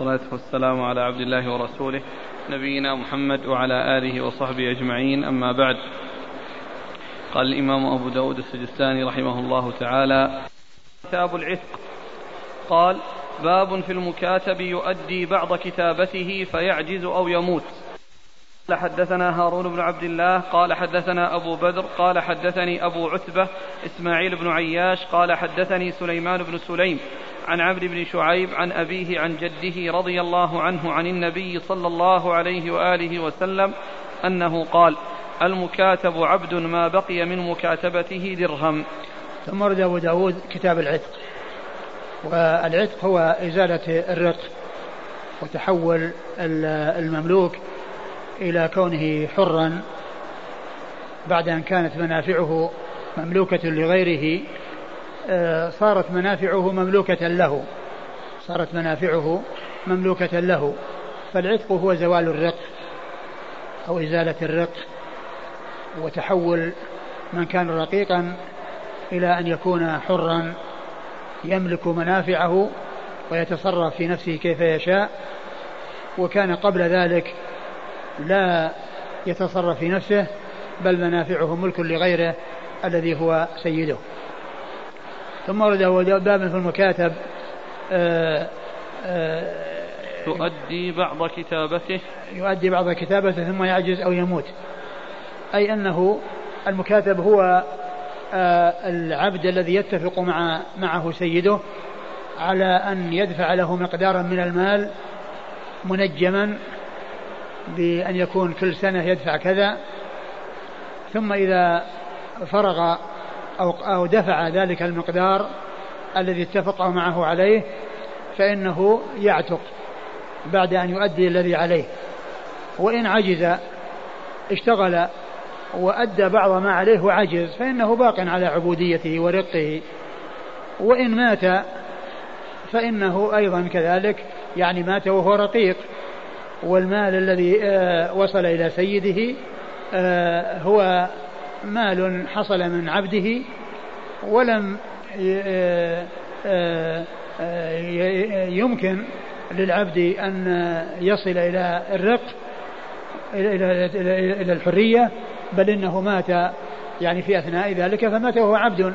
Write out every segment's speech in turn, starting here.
والصلاة والسلام على عبد الله ورسوله نبينا محمد وعلى آله وصحبه أجمعين. أما بعد قال الإمام أبو داود السجستاني رحمه الله تعالى كتاب العتق. قال باب في المكاتب يؤدي بعض كتابته فيعجز أو يموت. قال حدثنا هارون بن عبد الله قال حدثنا أبو بدر قال حدثني أبو عتبة إسماعيل بن عياش قال حدثني سليمان بن سليم عن عمرو بن شعيب عن أبيه عن جده رضي الله عنه عن النبي صلى الله عليه وآله وسلم أنه قال المكاتب عبد ما بقي من مكاتبته درهم. ثم ورد أبو داود كتاب العتق. والعتق هو إزالة الرق وتحول المملوك إلى كونه حرا بعد أن كانت منافعه مملوكة لغيره آه، صارت منافعه مملوكة له. صارت منافعه مملوكة له. فالعتق هو زوال الرق أو إزالة الرق وتحول من كان رقيقا إلى أن يكون حرا يملك منافعه ويتصرف في نفسه كيف يشاء. وكان قبل ذلك لا يتصرف في نفسه بل منافعه ملك لغيره الذي هو سيده. ثم ورد باب في المكاتب آآ آآ يؤدي بعض كتابته. يؤدي بعض كتابته ثم يعجز أو يموت. أي أنه المكاتب هو العبد الذي يتفق مع معه سيده على أن يدفع له مقدارا من المال منجما بأن يكون كل سنة يدفع كذا ثم إذا فرغ أو, أو دفع ذلك المقدار الذي اتفق معه عليه فإنه يعتق بعد أن يؤدي الذي عليه. وإن عجز اشتغل وأدى بعض ما عليه وعجز فإنه باق على عبوديته ورقه. وإن مات فإنه أيضا كذلك يعني مات وهو رقيق. والمال الذي آه، وصل إلى سيده آه، هو مال حصل من عبده ولم آه، يمكن للعبد أن يصل إلى الرق إلى الحرية بل إنه مات يعني في أثناء ذلك فمات وهو عبد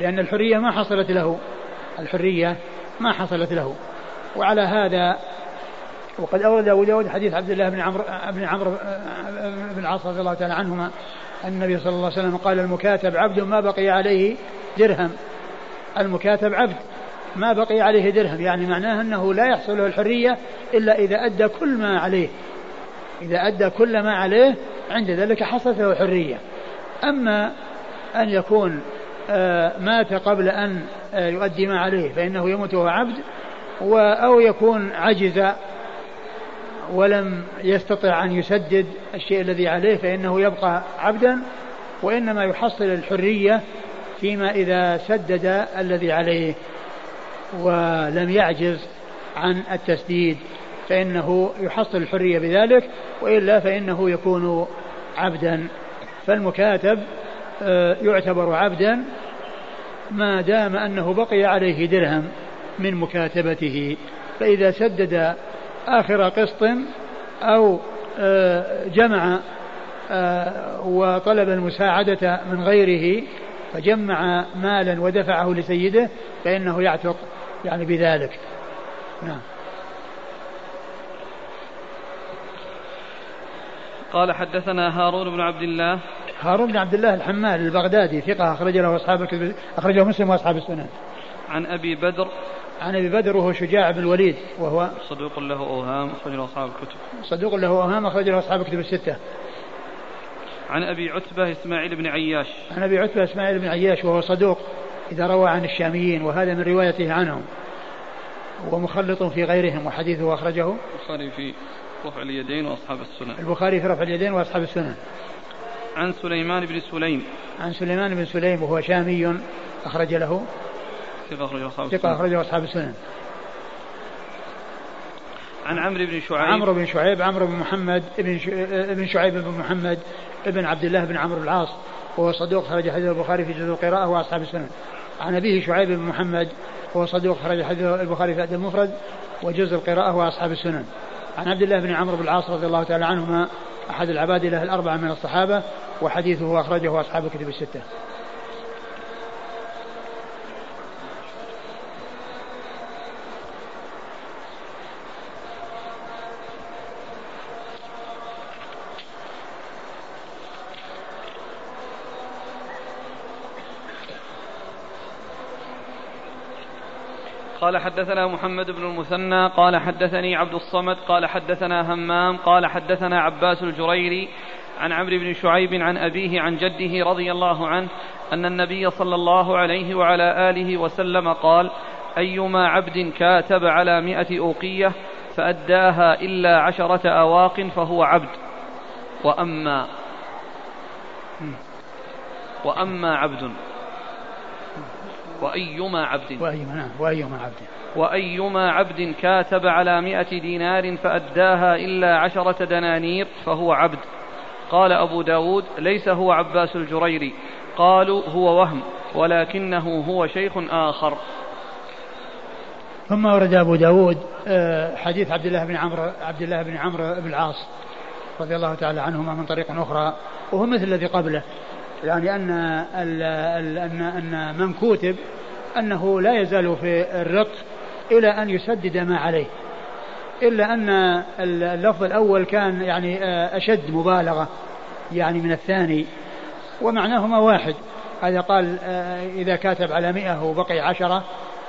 لأن الحرية ما حصلت له الحرية ما حصلت له. وعلى هذا وقد أورد أبو داود حديث عبد الله بن عمرو بن عمرو بن العاص رضي الله تعالى عنهما النبي صلى الله عليه وسلم قال المكاتب عبد ما بقي عليه درهم. المكاتب عبد ما بقي عليه درهم. يعني معناه أنه لا يحصل له الحرية إلا إذا أدى كل ما عليه. إذا أدى كل ما عليه عند ذلك حصلت له الحرية أما أن يكون آه، مات قبل أن آه، يؤدي ما عليه فإنه يموت وهو عبد أو يكون عجز ولم يستطع أن يسدد الشيء الذي عليه فإنه يبقى عبدا وإنما يحصل الحرية فيما إذا سدد الذي عليه ولم يعجز عن التسديد فإنه يحصل الحرية بذلك وإلا فإنه يكون عبدا. فالمكاتب آه، يعتبر عبدا ما دام أنه بقي عليه درهم من مكاتبته. فإذا سدد آخر قسط أو آه، جمع آه، وطلب المساعدة من غيره فجمع مالا ودفعه لسيده فإنه يعتق يعني بذلك. نعم. قال حدثنا هارون بن عبد الله. هارون بن عبد الله الحمال البغدادي ثقة أخرج له أصحاب أخرجه مسلم وأصحاب السنن. عن أبي بدر عن أبي بدر وهو شجاع بن الوليد وهو صدوق له أوهام أخرج له أصحاب الكتب. صدوق له أوهام أخرج له أصحاب الكتب الستة. عن أبي عتبة إسماعيل بن عياش. عن أبي عتبة إسماعيل بن عياش وهو صدوق إذا روى عن الشاميين وهذا من روايته عنهم. ومخلط في غيرهم وحديثه أخرجه البخاري في رفع اليدين وأصحاب السنن. البخاري في رفع اليدين وأصحاب السنن. عن سليمان بن سليم. عن سليمان بن سليم وهو شامي أخرج له ثقة أخرجه أصحاب ثقة أخرجه أصحاب السنن. عن عمرو بن شعيب. عمرو بن شعيب عمرو بن محمد ابن ابن شعيب بن محمد ابن عبد الله بن عمرو العاص وهو صدوق خرج حديث البخاري في جزء القراءة وأصحاب السنن. عن أبيه شعيب بن محمد وهو صدوق خرج حديث البخاري في المفرد وجزء القراءة وأصحاب السنن. عن عبد الله بن عمرو بن العاص رضي الله تعالى عنهما أحد العبادلة الأربعة من الصحابة وحديثه أخرجه أصحاب الكتب الستة. قال حدثنا محمد بن المثنى قال حدثني عبد الصمد قال حدثنا همام قال حدثنا عباس الجريري عن عمرو بن شعيب عن أبيه عن جده رضي الله عنه أن النبي صلى الله عليه وعلى آله وسلم قال أيما عبد كاتب على مئة أوقية فأداها إلا عشرة أواق فهو عبد. وأما وأما عبد. وأيما عبد. وأيما نعم وأيما عبد. وأيما عبد كاتب على مئة دينار فأداها إلا عشرة دنانير فهو عبد. قال أبو داود ليس هو عباس الجريري. قالوا هو وهم ولكنه هو شيخ آخر. ثم ورد أبو داود آه، حديث عبد الله بن عمرو عبد الله بن عمرو بن العاص رضي الله تعالى عنهما من طريق أخرى وهو مثل الذي قبله. يعني أن أن أن من كتب أنه لا يزال في الرق إلى أن يسدد ما عليه. إلا أن اللفظ الأول كان يعني آه، أشد مبالغة يعني من الثاني ومعناهما واحد. هذا قال آه، إذا كاتب على مئة وبقي عشرة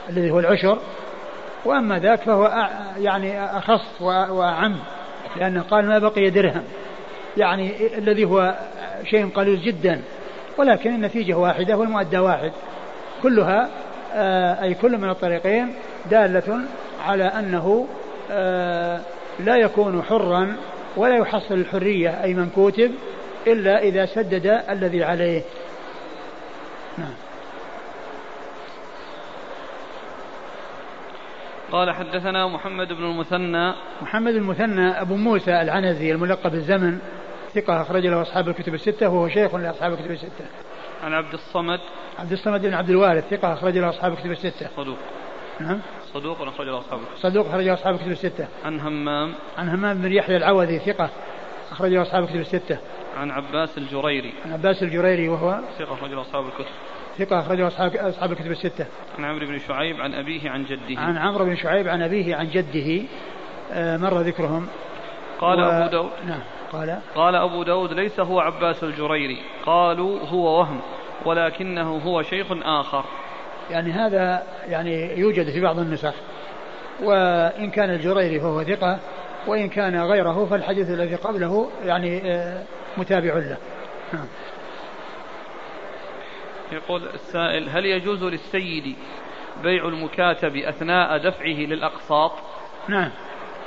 الذي هو العشر. وأما ذاك فهو يعني أخص وأعم لأنه قال ما بقي درهم. يعني الذي هو شيء قليل جدا ولكن النتيجة واحدة والمؤدى واحد. كلها آه، أي كل من الطريقين دالة على أنه آه، لا يكون حرا ولا يحصل الحرية أي من كتب إلا إذا سدد الذي عليه. نعم. قال حدثنا محمد بن المثنى. محمد المثنى أبو موسى العنزي الملقب الزمن ثقة أخرج له أصحاب الكتب الستة وهو شيخ لأصحاب الكتب الستة. عن عبد الصمد عبد الصمد بن عبد الوارث ثقة أخرج له أصحاب الكتب الستة. صدوق. نعم. صدوق أخرج له أصحاب الكتب. صدوق أخرج له أصحاب الكتب الستة. عن همام. عن همام بن يحيى العوذي ثقة أخرج له أصحاب الكتب الستة. عن عباس الجريري. عن عباس الجريري وهو ثقة أخرج له أصحاب الكتب. ثقة أخرجه أصحاب أصحاب الكتب الستة. عن عمرو بن شعيب عن أبيه عن جده. عن عمرو بن شعيب عن أبيه عن جده آه، مر ذكرهم. قال و... أبو داود نعم قال قال أبو داود ليس هو عباس الجريري. قالوا هو وهم ولكنه هو شيخ آخر. يعني هذا يعني يوجد في بعض النسخ. وإن كان الجريري فهو ثقة وإن كان غيره فالحديث الذي قبله يعني آه، متابع له. نعم. يقول السائل هل يجوز للسيد بيع المكاتب أثناء دفعه للأقساط؟ نعم.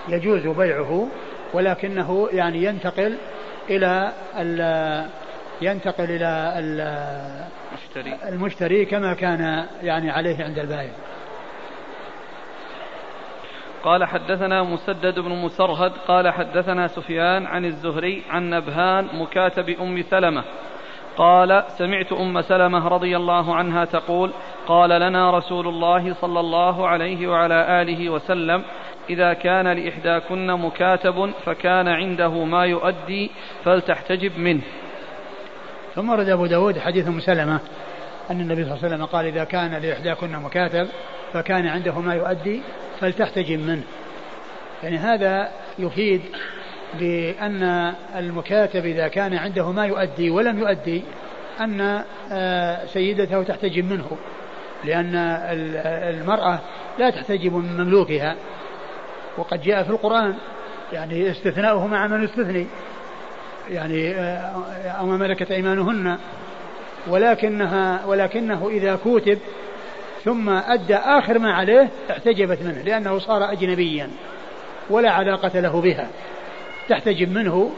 يجوز بيعه ولكنه يعني ينتقل إلى ينتقل إلى المشتري المشتري كما كان يعني عليه عند البائع. قال حدثنا مسدد بن مسرهد قال حدثنا سفيان عن الزهري عن نبهان مكاتب أم سلمة. قال سمعت أم سلمة رضي الله عنها تقول قال لنا رسول الله صلى الله عليه وعلى آله وسلم إذا كان لإحداكن مكاتب فكان عنده ما يؤدي فلتحتجب منه. ثم ورد أبو داود حديث أم سلمة أن النبي صلى الله عليه وسلم قال إذا كان لإحداكن مكاتب فكان عنده ما يؤدي فلتحتجب منه. يعني هذا يفيد بأن المكاتب إذا كان عنده ما يؤدي ولم يؤدي أن آه، سيدته تحتجب منه لأن المرأة لا تحتجب من مملوكها. وقد جاء في القرآن. يعني استثناؤه مع من استثني. يعني آه، أو ما ملكت أيمانهن. ولكنها ولكنه إذا كوتب ثم أدى آخر ما عليه احتجبت منه لأنه صار أجنبيا ولا علاقة له بها. تحتجب منه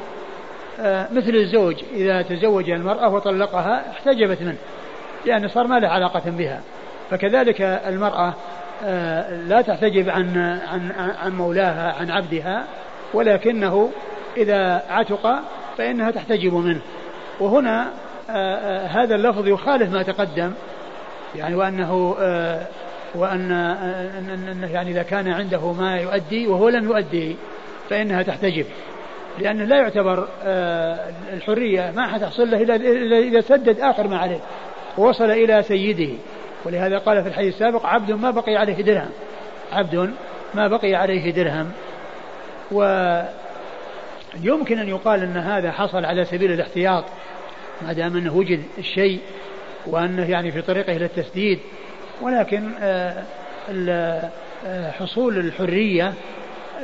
آه، مثل الزوج. إذا تزوج المرأة وطلقها احتجبت منه لأنه صار ما له علاقة بها. فكذلك المرأة لا تحتجب عن عن عن مولاها عن عبدها ولكنه إذا عتق فإنها تحتجب منه. وهنا آه، هذا اللفظ يخالف ما تقدم يعني وأنه وأن أن يعني إذا كان عنده ما يؤدي وهو لم يؤدي فإنها تحتجب. لأنه لا يعتبر آه، الحرية ما حتحصل له إلا إذا سدد آخر ما عليه ووصل إلى سيده. ولهذا قال في الحديث السابق عبد ما بقي عليه درهم. عبد ما بقي عليه درهم. ويمكن أن يقال أن هذا حصل على سبيل الاحتياط ما دام أنه وجد الشيء وأنه يعني في طريقه إلى التسديد. ولكن آه، آه، حصول الحرية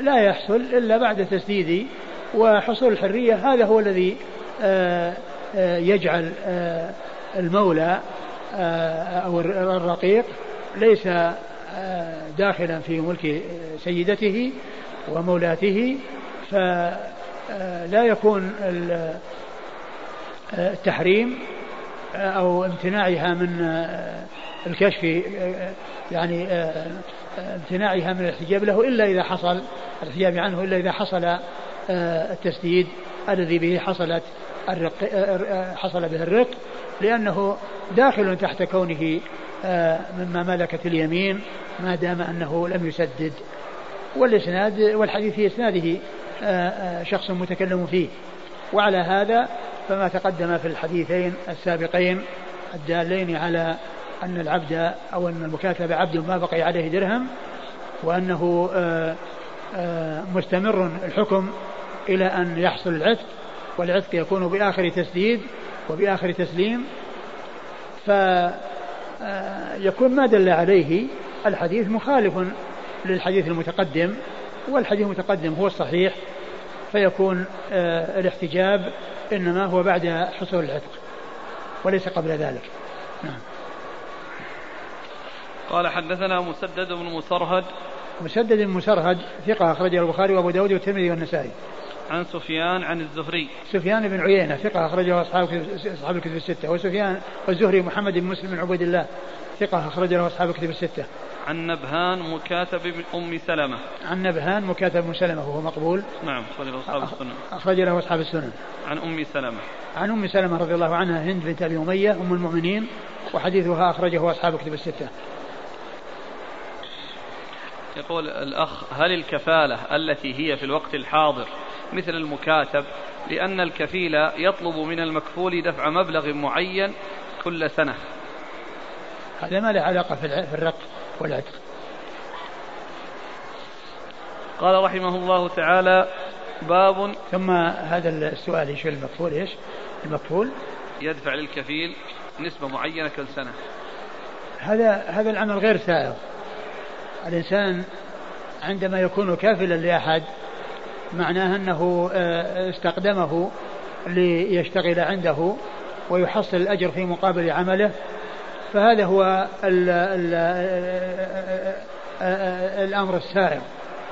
لا يحصل إلا بعد تسديد. وحصول الحرية هذا هو الذي آه، يجعل المولى أو الرقيق ليس داخلا في ملك سيدته ومولاته فلا يكون التحريم أو امتناعها من الكشف يعني امتناعها من الاحتجاب له إلا إذا حصل الاحتجاب عنه إلا إذا حصل التسديد الذي به حصلت الرق حصل به الرق لأنه داخل تحت كونه مما ملكت اليمين ما دام أنه لم يسدد. والإسناد والحديث في إسناده شخص متكلم فيه. وعلى هذا فما تقدم في الحديثين السابقين الدالين على أن العبد أو أن المكاتب عبد ما بقي عليه درهم وأنه آه، آه، مستمر الحكم إلى أن يحصل العتق والعتق يكون بآخر تسديد وبآخر تسليم. فيكون ما دل عليه الحديث مخالف للحديث المتقدم والحديث المتقدم هو الصحيح فيكون آه، الاحتجاب إنما هو بعد حصول العتق وليس قبل ذلك. نعم. قال حدثنا مسدد بن مسرهد. مسدد بن مسرهد ثقة أخرجه البخاري وأبو داود والترمذي والنسائي. عن سفيان عن الزهري سفيان بن عيينة ثقة أخرجه أصحاب أصحاب الكتب الستة وسفيان والزهري محمد بن مسلم بن عبيد الله ثقة أخرج له أصحاب الكتب الستة. عن نبهان مكاتب بن أم سلمة. عن نبهان مكاتب بن سلمة وهو مقبول. نعم أخرج له أصحاب السنن. أخرج له أصحاب السنن. عن أم سلمة. عن أم سلمة رضي الله عنها هند بنت أبي أمية أم المؤمنين وحديثها أخرجه أصحاب الكتب الستة. يقول الأخ هل الكفالة التي هي في الوقت الحاضر مثل المكاتب لأن الكفيل يطلب من المكفول دفع مبلغ معين كل سنة. هذا ما له علاقة في الرق والعتق. قال رحمه الله تعالى باب ثم هذا السؤال إيش المكفول إيش؟ المكفول. يدفع للكفيل نسبة معينة كل سنة. هذا هذا العمل غير سائغ. الإنسان عندما يكون كافلا لأحد معناه أنه آه، استقدمه ليشتغل عنده ويحصل الأجر في مقابل عمله. فهذا هو ال ال الأمر السائر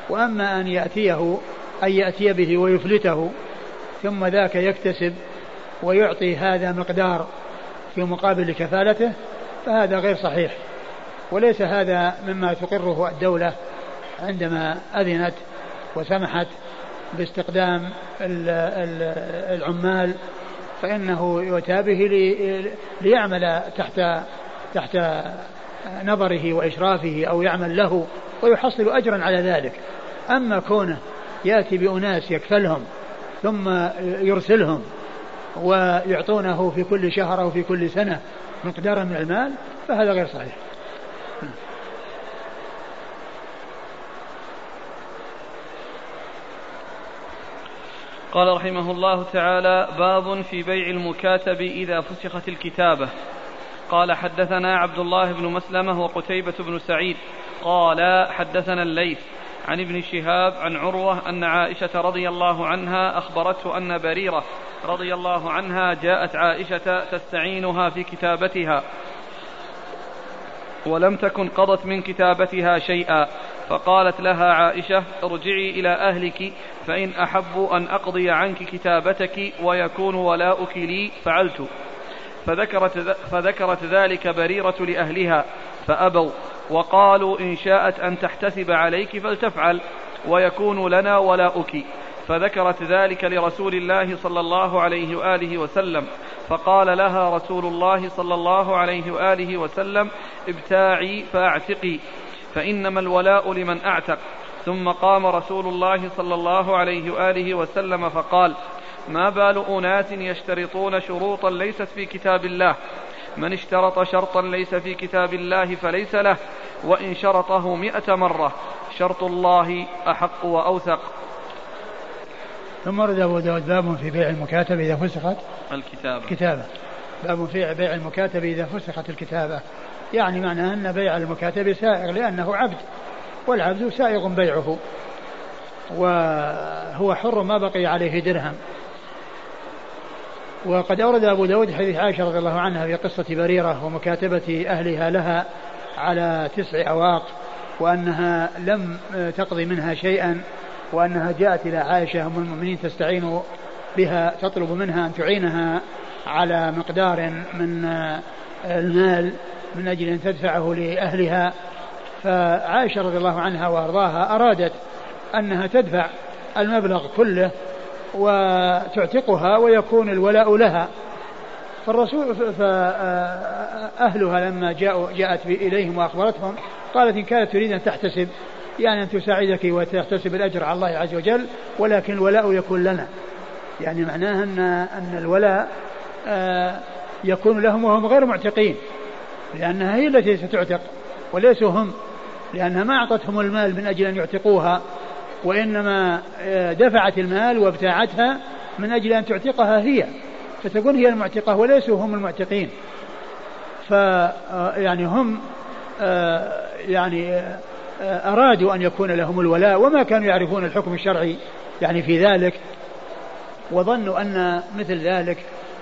وأما أن يأتيه أن يأتي به ويفلته ثم ذاك يكتسب ويعطي هذا مقدار في مقابل كفالته فهذا غير صحيح. وليس هذا مما تقره الدولة عندما أذنت وسمحت باستقدام العمال فإنه يؤتى به ليعمل تحت تحت نظره وإشرافه أو يعمل له ويحصل أجرا على ذلك. أما كونه يأتي بأناس يكفلهم ثم يرسلهم ويعطونه في كل شهر أو في كل سنة مقدارا من المال فهذا غير صحيح. قال رحمه الله تعالى باب في بيع المكاتب إذا فسخت الكتابة. قال حدثنا عبد الله بن مسلمة وقتيبة بن سعيد. قال حدثنا الليث عن ابن شهاب عن عروة أن عائشة رضي الله عنها أخبرته أن بريرة رضي الله عنها جاءت عائشة تستعينها في كتابتها. ولم تكن قضت من كتابتها شيئا. فقالت لها عائشة ارجعي إلى أهلك فإن أحب أن أقضي عنك كتابتك ويكون ولاؤك لي فعلت. فذكرت, فذكرت ذلك بريرة لأهلها فأبوا. وقالوا إن شاءت أن تحتسب عليك فلتفعل ويكون لنا ولاؤك. فذكرت ذلك لرسول الله صلى الله عليه وآله وسلم. فقال لها رسول الله صلى الله عليه وآله وسلم ابتاعي فأعتقي. فإنما الولاء لمن أعتق. ثم قام رسول الله صلى الله عليه وآله وسلم فقال ما بال أناس يشترطون شروطا ليست في كتاب الله. من اشترط شرطا ليس في كتاب الله فليس له. وإن شرطه مئة مرة شرط الله أحق وأوثق. ثم ورد أبو داود باب في بيع المكاتب إذا فسخت الكتابة. كتابة باب في بيع المكاتب إذا فسخت الكتابة. يعني معناه أن بيع المكاتب سائغ لأنه عبد. والعبد سائغ بيعه وهو حر ما بقي عليه درهم. وقد أورد أبو داود حديث عائشة رضي الله عنها في قصة بريرة ومكاتبة أهلها لها على تسع أواق وأنها لم تقضي منها شيئا وأنها جاءت إلى عائشة أم المؤمنين تستعين بها تطلب منها أن تعينها على مقدار من المال من أجل أن تدفعه لأهلها. فعائشة رضي الله عنها وأرضاها أرادت أنها تدفع المبلغ كله وتعتقها ويكون الولاء لها. فالرسول فأهلها لما جاءوا جاءت إليهم وأخبرتهم قالت إن كانت تريد أن تحتسب يعني أن تساعدك وتحتسب الأجر على الله عز وجل ولكن الولاء يكون لنا. يعني معناه أن أن الولاء آه، يكون لهم وهم غير معتقين لأنها هي التي ستعتق وليسوا هم. لأنها ما أعطتهم المال من أجل أن يعتقوها وإنما آه، دفعت المال وابتاعتها من أجل أن تعتقها هي. فتكون هي المعتقة وليسوا هم المعتقين. ف آه، يعني هم يعني أرادوا أن يكون لهم الولاء وما كانوا يعرفون الحكم الشرعي يعني في ذلك. وظنوا أن مثل ذلك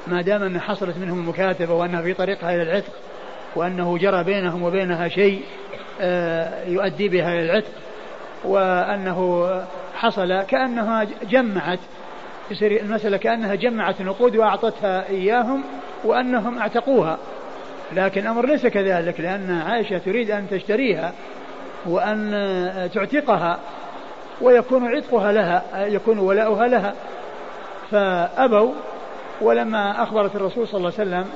ما دام أن حصلت منهم المكاتبة وأنها في طريقها إلى العتق وأنه جرى بينهم وبينها شيء آه، يؤدي بها إلى العتق وأنه حصل كأنها جمعت يصير المسألة كأنها جمعت النقود وأعطتها إياهم وأنهم أعتقوها. لكن الأمر ليس كذلك لأن عائشة تريد أن تشتريها وأن تعتقها ويكون عتقها لها يكون ولاؤها لها. فأبوا ولما أخبرت الرسول صلى الله عليه وسلم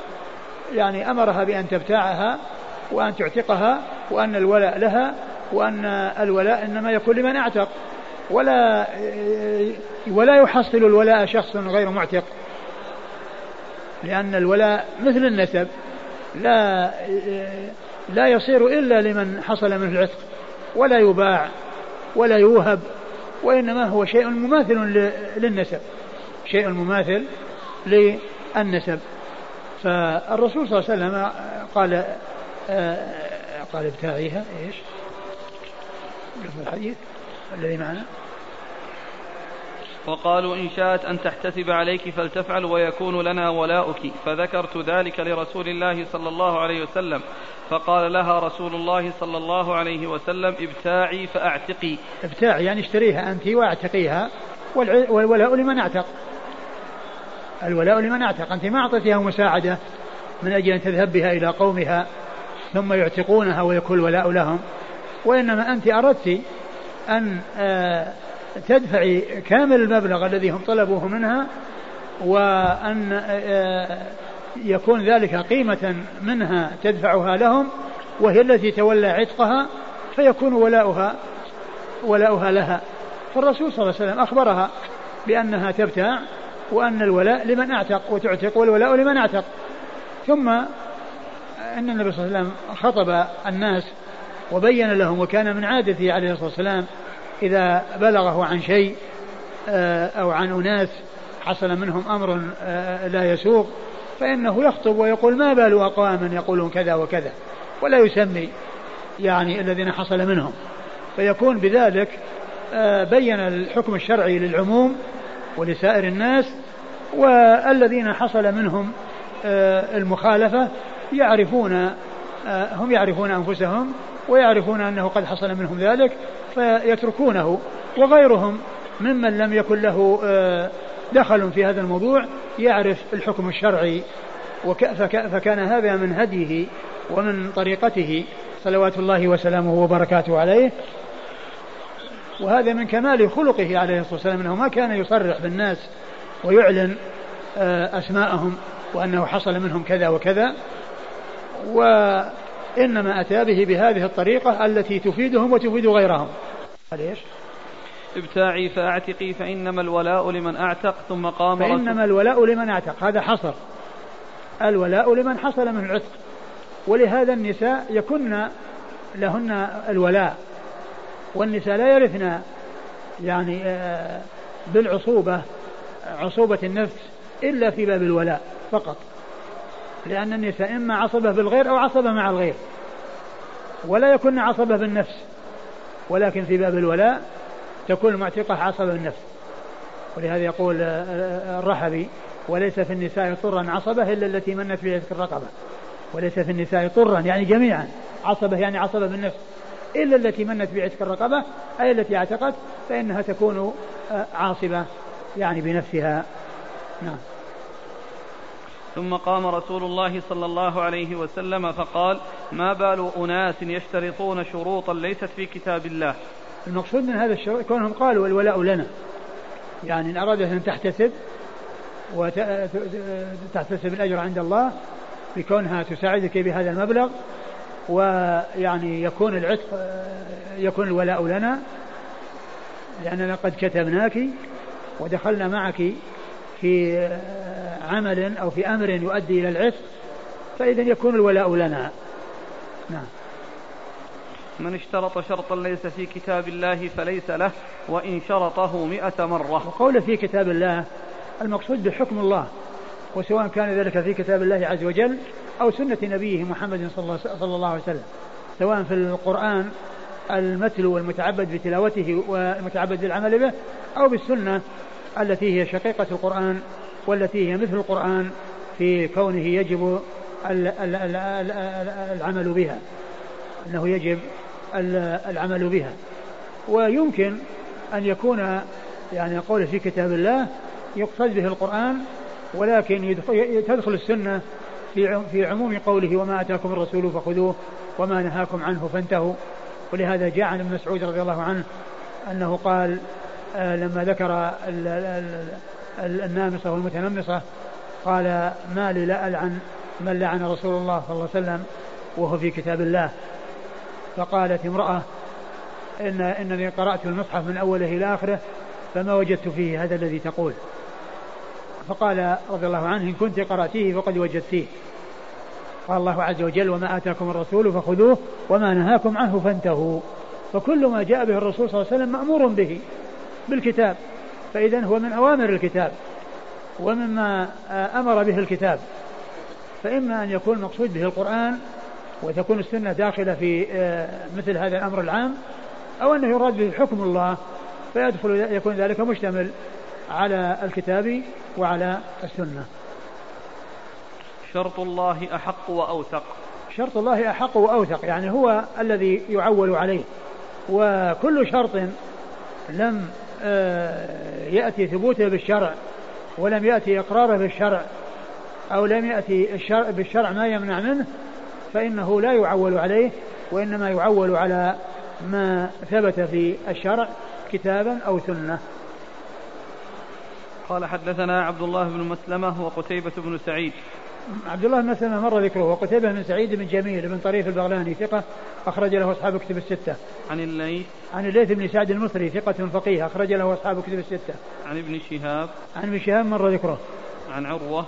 يعني أمرها بأن تبتاعها وأن تعتقها وأن الولاء لها وأن الولاء إنما يكون لمن أعتق. ولا ولا يحصل الولاء شخص غير معتق. لأن الولاء مثل النسب. لا لا يصير إلا لمن حصل منه العتق. ولا يباع ولا يوهب وإنما هو شيء مماثل للنسب. شيء مماثل للنسب. فالرسول صلى الله عليه وسلم قال قال ابتاعيها إيش؟ الحديث. الذي معنا؟ وقالوا إن شاءت أن تحتسب عليك فلتفعل ويكون لنا ولاؤك فذكرت ذلك لرسول الله صلى الله عليه وسلم. فقال لها رسول الله صلى الله عليه وسلم ابتاعي فأعتقي. ابتاعي يعني اشتريها أنت واعتقيها والولاء لمن اعتق. الولاء لمن اعتق. أنت ما أعطيتها مساعدة من أجل أن تذهب بها إلى قومها. ثم يعتقونها ويكون الولاء لهم. وإنما أنت أردت أن آه، تدفعي كامل المبلغ الذي هم طلبوه منها وأن آه، يكون ذلك قيمة منها تدفعها لهم وهي التي تولى عتقها فيكون ولاؤها ولاؤها لها. فالرسول صلى الله عليه وسلم أخبرها بأنها تبتاع وأن الولاء لمن أعتق وتعتق والولاء لمن أعتق. ثم أن النبي صلى الله عليه وسلم خطب الناس وبين لهم وكان من عادته عليه الصلاة والسلام إذا بلغه عن شيء آه، أو عن أناس حصل منهم أمر آه، لا يسوق فإنه يخطب ويقول ما بال أقوام يقولون كذا وكذا ولا يسمي يعني الذين حصل منهم. فيكون بذلك آه، بين الحكم الشرعي للعموم ولسائر الناس والذين حصل منهم المخالفة يعرفون هم يعرفون أنفسهم ويعرفون أنه قد حصل منهم ذلك فيتركونه. وغيرهم ممن لم يكن له آه، دخل في هذا الموضوع يعرف الحكم الشرعي. فكان هذا من هديه ومن طريقته صلوات الله وسلامه وبركاته عليه. وهذا من كمال خلقه عليه الصلاة والسلام أنه ما كان يصرح بالناس ويعلن آه، أسماءهم وأنه حصل منهم كذا وكذا. وإنما أتى به بهذه الطريقة التي تفيدهم وتفيد غيرهم. ليش؟ ابتاعي فأعتقي فإنما الولاء لمن أعتق ثم قام فإنما الولاء لمن أعتق. هذا حصر. الولاء لمن حصل من العتق. ولهذا النساء يكن لهن الولاء. والنساء لا يرثن يعني آه، بالعصوبة عصوبة النفس إلا في باب الولاء فقط. لأن النساء إما عصبة بالغير أو عصبة مع الغير. ولا يكون عصبة بالنفس. ولكن في باب الولاء تكون المعتقة عصبة بالنفس. ولهذا يقول آه، آه، الرحبي وليس في النساء طرا عصبة إلا التي منت بعتق الرقبة. وليس في النساء طرا يعني جميعا. عصبة يعني عصبة بالنفس. إلا التي منت بعتق الرقبة أي التي اعتقت فإنها تكون آه، عاصبة يعني بنفسها. نعم. ثم قام رسول الله صلى الله عليه وسلم فقال ما بال أناس يشترطون شروطا ليست في كتاب الله. المقصود من هذا الشروط كونهم قالوا الولاء لنا. يعني إن أرادت أن تحتسب وتحتسب الأجر عند الله بكونها تساعدك بهذا المبلغ ويعني يكون العتق يكون الولاء لنا. لأننا قد كتبناك ودخلنا معك في عمل أو في أمر يؤدي إلى العتق فإذا يكون الولاء لنا. نعم. من اشترط شرطا ليس في كتاب الله فليس له وإن شرطه مئة مرة. وقوله في كتاب الله المقصود بحكم الله وسواء كان ذلك في كتاب الله عز وجل أو سنة نبيه محمد صلى الله عليه وسلم. سواء في القرآن المتلو والمتعبد بتلاوته والمتعبد بالعمل به أو بالسنة التي هي شقيقة القرآن والتي هي مثل القرآن في كونه يجب العمل بها. أنه يجب العمل بها. ويمكن أن يكون يعني قول في كتاب الله يقصد به القرآن ولكن تدخل السنة في في عموم قوله وما أتاكم الرسول فخذوه وما نهاكم عنه فانتهوا ولهذا جاء عن ابن مسعود رضي الله عنه أنه قال آه لما ذكر النامصة والمتنمصة قال ما لي لا ألعن من لعن رسول الله صلى الله عليه وسلم وهو في كتاب الله. فقالت امرأة إن إنني قرأت المصحف من أوله إلى آخره فما وجدت فيه هذا الذي تقول. فقال رضي الله عنه إن كنت قرأتيه فقد وجدتيه. قال الله عز وجل وما آتاكم الرسول فخذوه وما نهاكم عنه فانتهوا. فكل ما جاء به الرسول صلى الله عليه وسلم مأمور به بالكتاب. فإذا هو من أوامر الكتاب ومما أمر به الكتاب. فإما أن يكون المقصود به القرآن وتكون السنة داخلة في آه، مثل هذا الأمر العام أو أنه يراد به حكم الله فيدخل يكون ذلك مشتمل على الكتاب وعلى السنة. شرط الله أحق وأوثق. شرط الله أحق وأوثق يعني هو الذي يعول عليه. وكل شرط لم يأتي ثبوته بالشرع ولم يأتي إقراره بالشرع أو لم يأتي الشرع بالشرع ما يمنع منه فإنه لا يعول عليه وإنما يعول على ما ثبت في الشرع كتابا أو سنة. قال حدثنا عبد الله بن مسلمة وقتيبة بن سعيد. عبد الله بن مسلمة مر ذكره وقتيبة بن سعيد بن جميل بن طريف البغلاني ثقة أخرج له أصحاب كتب الستة. عن الليث عن الليث بن سعد المصري ثقة فقيه أخرج له أصحاب كتب الستة. عن ابن شهاب عن ابن شهاب مر ذكره. عن عروة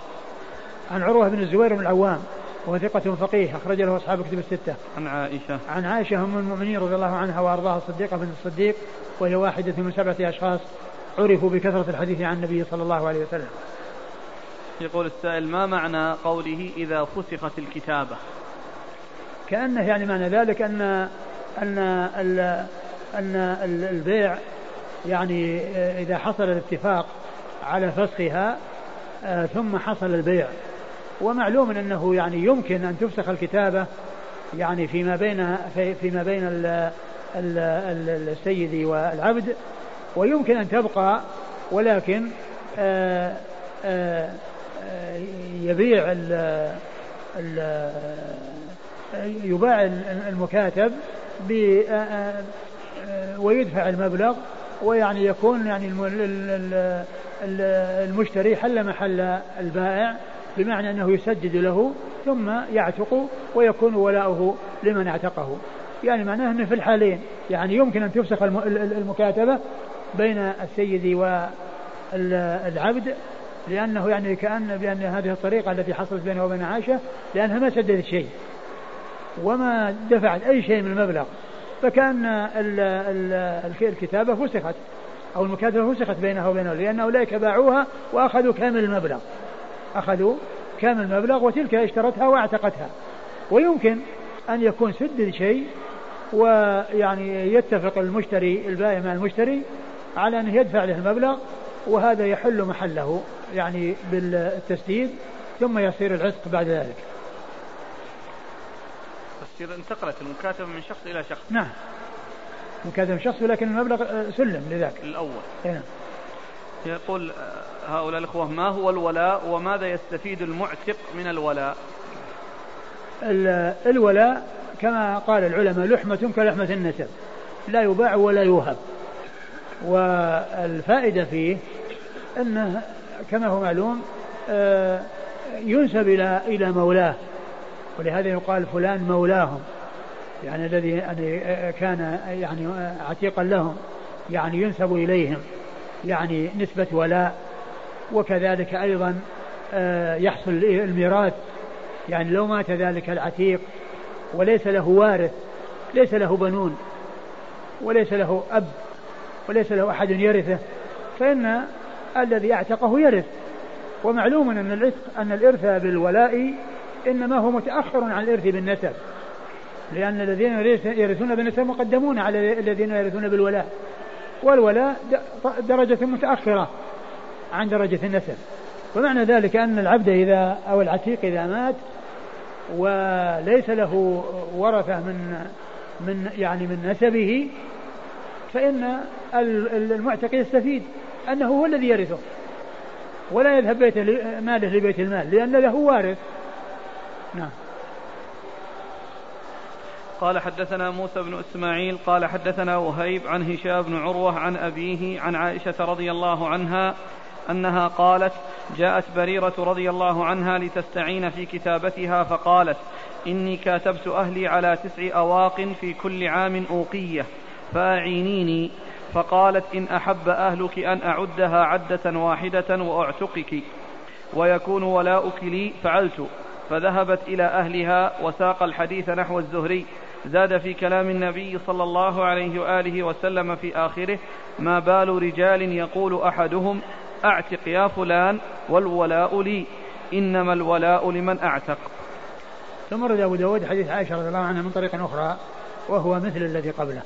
عن عروة بن الزبير بن العوام وهو ثقة فقيه أخرج له أصحاب كتب الستة. عن عائشة. عن عائشة أم المؤمنين رضي الله عنها وأرضاها الصديقة بن الصديق وهي واحدة من سبعة أشخاص عرفوا بكثرة الحديث عن النبي صلى الله عليه وسلم. يقول السائل ما معنى قوله إذا فسخت الكتابة؟ كأنه يعني معنى ذلك أن أن أن البيع يعني إذا حصل الاتفاق على فسخها آه، ثم حصل البيع ومعلوم أنه يعني يمكن أن تفسخ الكتابة يعني فيما بين فيما بين السيد والعبد ويمكن أن تبقى ولكن آه، آه، يبيع ال يباع المكاتب ويدفع المبلغ ويعني يكون يعني المشتري حل محل البائع بمعنى أنه يسدد له ثم يعتق ويكون ولاؤه لمن اعتقه. يعني معناه أنه في الحالين يعني يمكن أن تفسخ المكاتبة بين السيد والعبد لأنه يعني كأن بأن هذه الطريقة التي حصلت بينه وبين عائشة لأنها ما سددت شيء وما دفعت أي شيء من المبلغ. فكأن الكتابة فسخت أو المكاتبة فسخت بينها وبينه لأن أولئك باعوها وأخذوا كامل المبلغ. أخذوا كامل المبلغ وتلك اشترتها واعتقتها. ويمكن أن يكون سدد شيء ويعني يتفق المشتري البائع مع المشتري على أنه يدفع له المبلغ وهذا يحل محله يعني بالتسديد ثم يصير العتق بعد ذلك. تصير انتقلت المكاتبة من شخص إلى شخص. نعم. مكاتبة من شخص ولكن المبلغ سلم لذاك. الأول. نعم. يقول هؤلاء الأخوة ما هو الولاء وماذا يستفيد المعتق من الولاء؟ الولاء كما قال العلماء لحمة كلحمة النسب. لا يباع ولا يوهب. والفائدة فيه أنه كما هو معلوم آه، ينسب إلى إلى مولاه. ولهذا يقال فلان مولاهم. يعني الذي يعني كان يعني عتيقا لهم. يعني ينسب إليهم. يعني نسبة ولاء. وكذلك أيضا آه، يحصل الميراث. يعني لو مات ذلك العتيق وليس له وارث ليس له بنون وليس له أب وليس له أحد يرثه فإن الذي اعتقه يرث. ومعلوم أن العتق أن الإرث بالولاء إنما هو متأخر عن الإرث بالنسب. لأن الذين يرثون بالنسب مقدمون على الذين يرثون بالولاء. والولاء درجة متأخرة عن درجة النسب. ومعنى ذلك أن العبد إذا أو العتيق إذا مات وليس له ورثة من من يعني من نسبه فإن المعتق يستفيد أنه هو الذي يرثه ولا يذهب بيته ماله لبيت المال لأن له وارث. نعم. قال حدثنا موسى بن إسماعيل قال حدثنا وهيب عن هشام بن عروة عن أبيه عن عائشة رضي الله عنها أنها قالت جاءت بريرة رضي الله عنها لتستعين في كتابتها فقالت إني كاتبت أهلي على تسع أواق في كل عام أوقية فأعينيني فقالت إن أحب أهلك أن أعدها عدة واحدة وأعتقك ويكون ولاؤك لي فعلت. فذهبت إلى أهلها وساق الحديث نحو الزهري. زاد في كلام النبي صلى الله عليه وآله وسلم في آخره ما بال رجال يقول أحدهم أعتق يا فلان والولاء لي إنما الولاء لمن أعتق. ثم رد أبو داود حديث عائشة رضي الله عنها من طريق أخرى وهو مثل الذي قبله.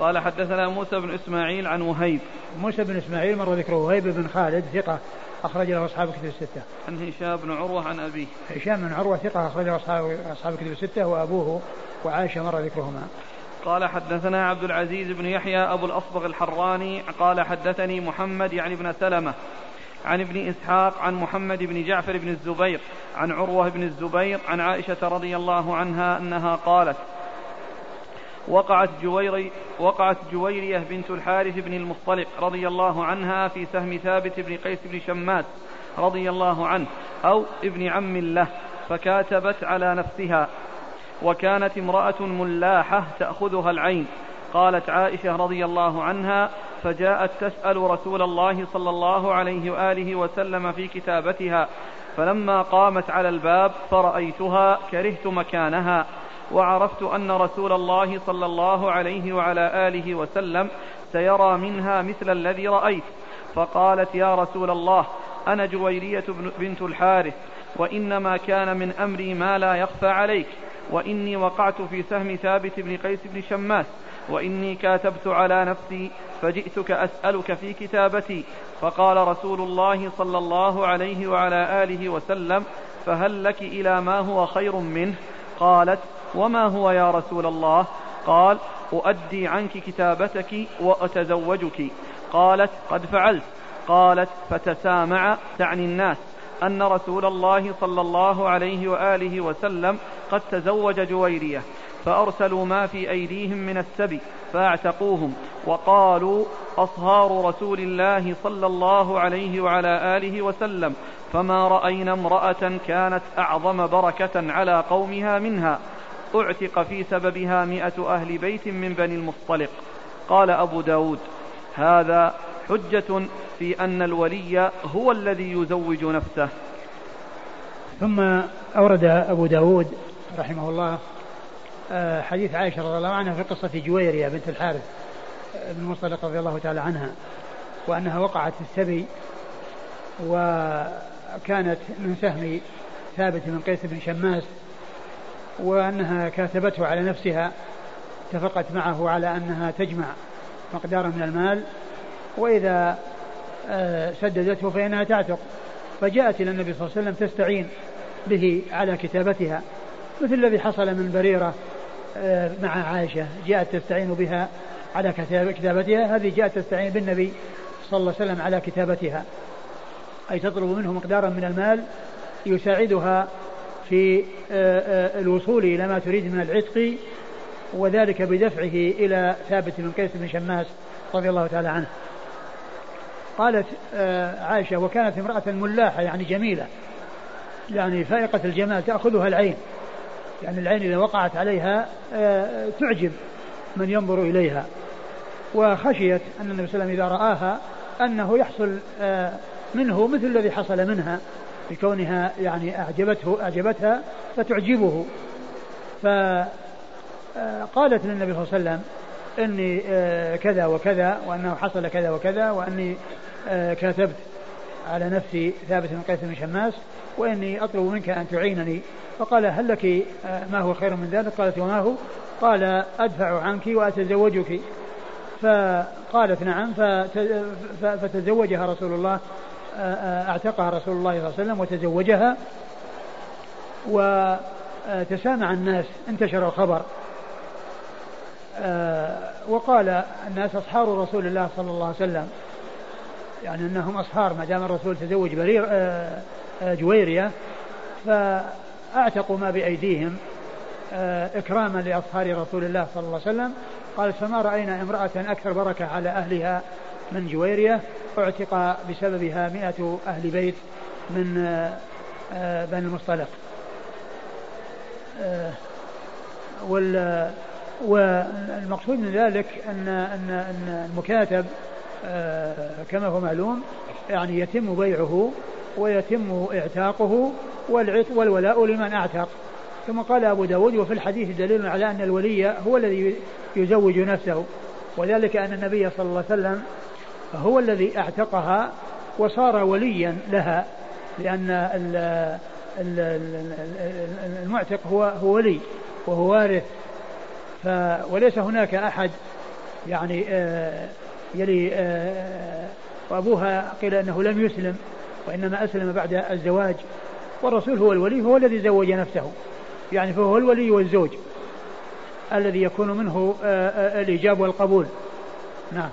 قال حدثنا موسى بن إسماعيل عن وهيب موسى بن إسماعيل مر ذكره وهيب بن خالد ثقة أخرج له أصحاب الكتب الستة. عن هشام بن عروة عن أبيه. هشام بن عروة ثقة أخرج له أصحاب أصحاب الكتب الستة وأبوه وعائشة مر ذكرهما. قال حدثنا عبد العزيز بن يحيى أبو الأصبغ الحراني قال حدثني محمد يعني ابن سلمة عن ابن إسحاق عن محمد بن جعفر بن الزبير عن عروة بن الزبير عن عائشة رضي الله عنها أنها قالت وقعت جويري وقعت جويرية بنت الحارث بن المصطلق رضي الله عنها في سهم ثابت بن قيس بن شماس رضي الله عنه أو ابن عم له فكاتبت على نفسها. وكانت امرأة ملاحة تأخذها العين. قالت عائشة رضي الله عنها فجاءت تسأل رسول الله صلى الله عليه وآله وسلم في كتابتها. فلما قامت على الباب فرأيتها كرهت مكانها. وعرفت أن رسول الله صلى الله عليه وعلى آله وسلم سيرى منها مثل الذي رأيت. فقالت يا رسول الله أنا جويرية بنت الحارث وإنما كان من أمري ما لا يخفى عليك وإني وقعت في سهم ثابت بن قيس بن شماس وإني كاتبت على نفسي فجئتك أسألك في كتابتي. فقال رسول الله صلى الله عليه وعلى آله وسلم فهل لك إلى ما هو خير منه؟ قالت وما هو يا رسول الله؟ قال أؤدي عنك كتابتك وأتزوجك. قالت قد فعلت. قالت فتسامع تعني الناس أن رسول الله صلى الله عليه وآله وسلم قد تزوج جويرية فأرسلوا ما في أيديهم من السبي فاعتقوهم وقالوا أصهار رسول الله صلى الله عليه وعلى آله وسلم فما رأينا امرأة كانت أعظم بركة على قومها منها. اعتق في سببها مئة أهل بيت من بني المصطلق. قال أبو داود هذا حجة في أن الولي هو الذي يزوج نفسه. ثم أورد أبو داود رحمه الله آه، حديث عائشة رضي الله عنها في قصة جويرية بنت الحارث بن مصطلق رضي الله تعالى عنها وأنها وقعت في السبي وكانت من سهم ثابت بن قيس بن شماس وأنها كاتبته على نفسها اتفقت معه على أنها تجمع مقدارا من المال وإذا آه، سددته فإنها تعتق. فجاءت إلى النبي صلى الله عليه وسلم تستعين به على كتابتها. مثل الذي حصل من بريرة آه، مع عائشة جاءت تستعين بها على كتابتها. هذه جاءت تستعين بالنبي صلى الله عليه وسلم على كتابتها. أي تطلب منه مقدارا من المال يساعدها في آه، الوصول إلى ما تريد من العتق وذلك بدفعه إلى ثابت بن قيس بن شماس رضي الله تعالى عنه. قالت آه، عائشة وكانت امرأة ملاحة يعني جميلة يعني فائقة الجمال تأخذها العين. يعني العين إذا وقعت عليها آه، تعجب من ينظر إليها. وخشيت أن النبي صلى الله عليه وسلم إذا رآها أنه يحصل آه، منه مثل الذي حصل منها. بكونها يعني أعجبته أعجبتها فتعجبه. فقالت للنبي صلى الله عليه وسلم إني كذا وكذا وأنه حصل كذا وكذا وأني آه، كاتبت على نفسي ثابت بن قيس بن شماس وإني أطلب منك أن تعينني. فقال هل لك آه، ما هو خير من ذلك؟ قالت وما هو؟ قال أدفع عنك وأتزوجك. فقالت نعم فتزوجها رسول الله آه، اعتقها رسول الله صلى الله عليه وسلم وتزوجها وتسامع الناس انتشر الخبر. وقال الناس أصحاب رسول الله صلى الله عليه وسلم يعني أنهم أصهار ما دام الرسول تزوج برير آه، آه، جويرية فأعتقوا ما بأيديهم آه، إكراما لأصهار رسول الله صلى الله عليه وسلم. قالت فما رأينا امرأة أكثر بركة على أهلها من جويرية اعتق بسببها مئة أهل بيت من بني المصطلق. والمقصود من ذلك أن أن أن المكاتب آه، كما هو معلوم يعني يتم بيعه ويتم اعتاقه والولاء لمن اعتق. ثم قال أبو داود وفي الحديث دليل على أن الولي هو الذي يزوج نفسه. وذلك أن النبي صلى الله عليه وسلم هو الذي اعتقها وصار وليا لها لأن المعتق هو هو ولي وهو وارث. وليس هناك أحد يعني آه يلي آه، وأبوها قيل أنه لم يسلم وإنما أسلم بعد الزواج. والرسول هو الولي هو الذي زوج نفسه. يعني فهو الولي والزوج الذي يكون منه آه، الإيجاب والقبول. نعم.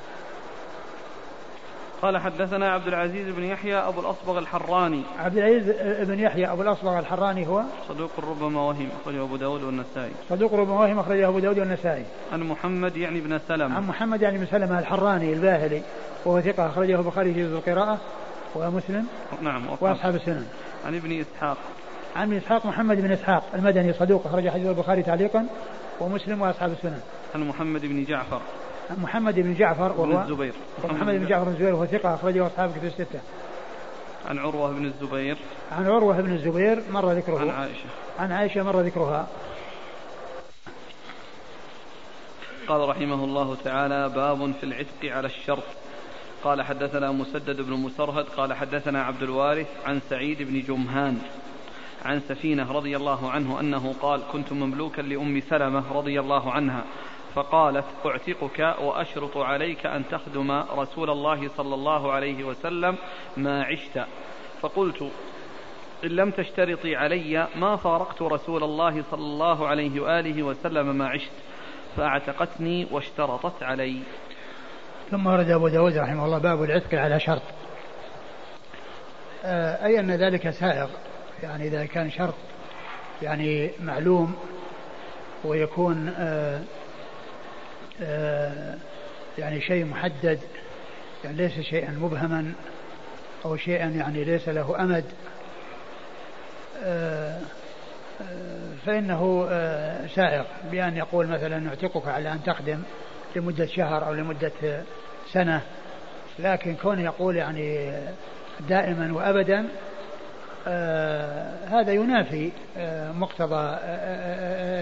قال حدثنا عبد العزيز بن يحيى أبو الأصبغ الحراني. عبد العزيز بن يحيى أبو الأصبغ الحراني هو؟ صدوق ربما وهم أخرجه أبو داود والنسائي. صدوق ربما وهم أخرجه أبو داود والنسائي. عن محمد يعني بن سلمة. عن محمد يعني بن سلمة الحراني الباهلي وهو ثقة أخرجه البخاري في القراءة ومسلم نعم وأصحاب السنن. عن ابن إسحاق. عن ابن إسحاق محمد بن إسحاق المدني صدوق أخرج حديث البخاري تعليقا ومسلم وأصحاب السنن. عن محمد بن جعفر. محمد بن جعفر وهو بن الزبير. محمد بن جعفر. بن الزبير وهو ثقة أخرجه أصحاب كتب الستة. عن عروة بن الزبير. عن عروة بن الزبير مر ذكره. عن عائشة. عن عائشة مر ذكرها. قال رحمه الله تعالى باب في العتق على الشرط قال حدثنا مسدد بن مسرهد قال حدثنا عبد الوارث عن سعيد بن جمهان عن سفينة رضي الله عنه أنه قال كنت مملوكا لأم سلمة رضي الله عنها. فقالت أعتقك وأشرط عليك أن تخدم رسول الله صلى الله عليه وسلم ما عشت. فقلت إن لم تشترطي علي ما فارقت رسول الله صلى الله عليه وآله وسلم ما عشت فأعتقتني واشترطت علي. ثم ورد أبو داود رحمه الله باب العتق على شرط. آه، أي أن ذلك سائغ؟ يعني إذا كان شرط يعني معلوم ويكون آه، يعني شيء محدد يعني ليس شيئا مبهما أو شيئا يعني ليس له أمد. آه، آه، فإنه آه، سائغ بأن يقول مثلا نعتقك على أن تخدم لمدة شهر أو لمدة سنة. لكن كونه يقول يعني دائما وأبدا هذا ينافي مقتضى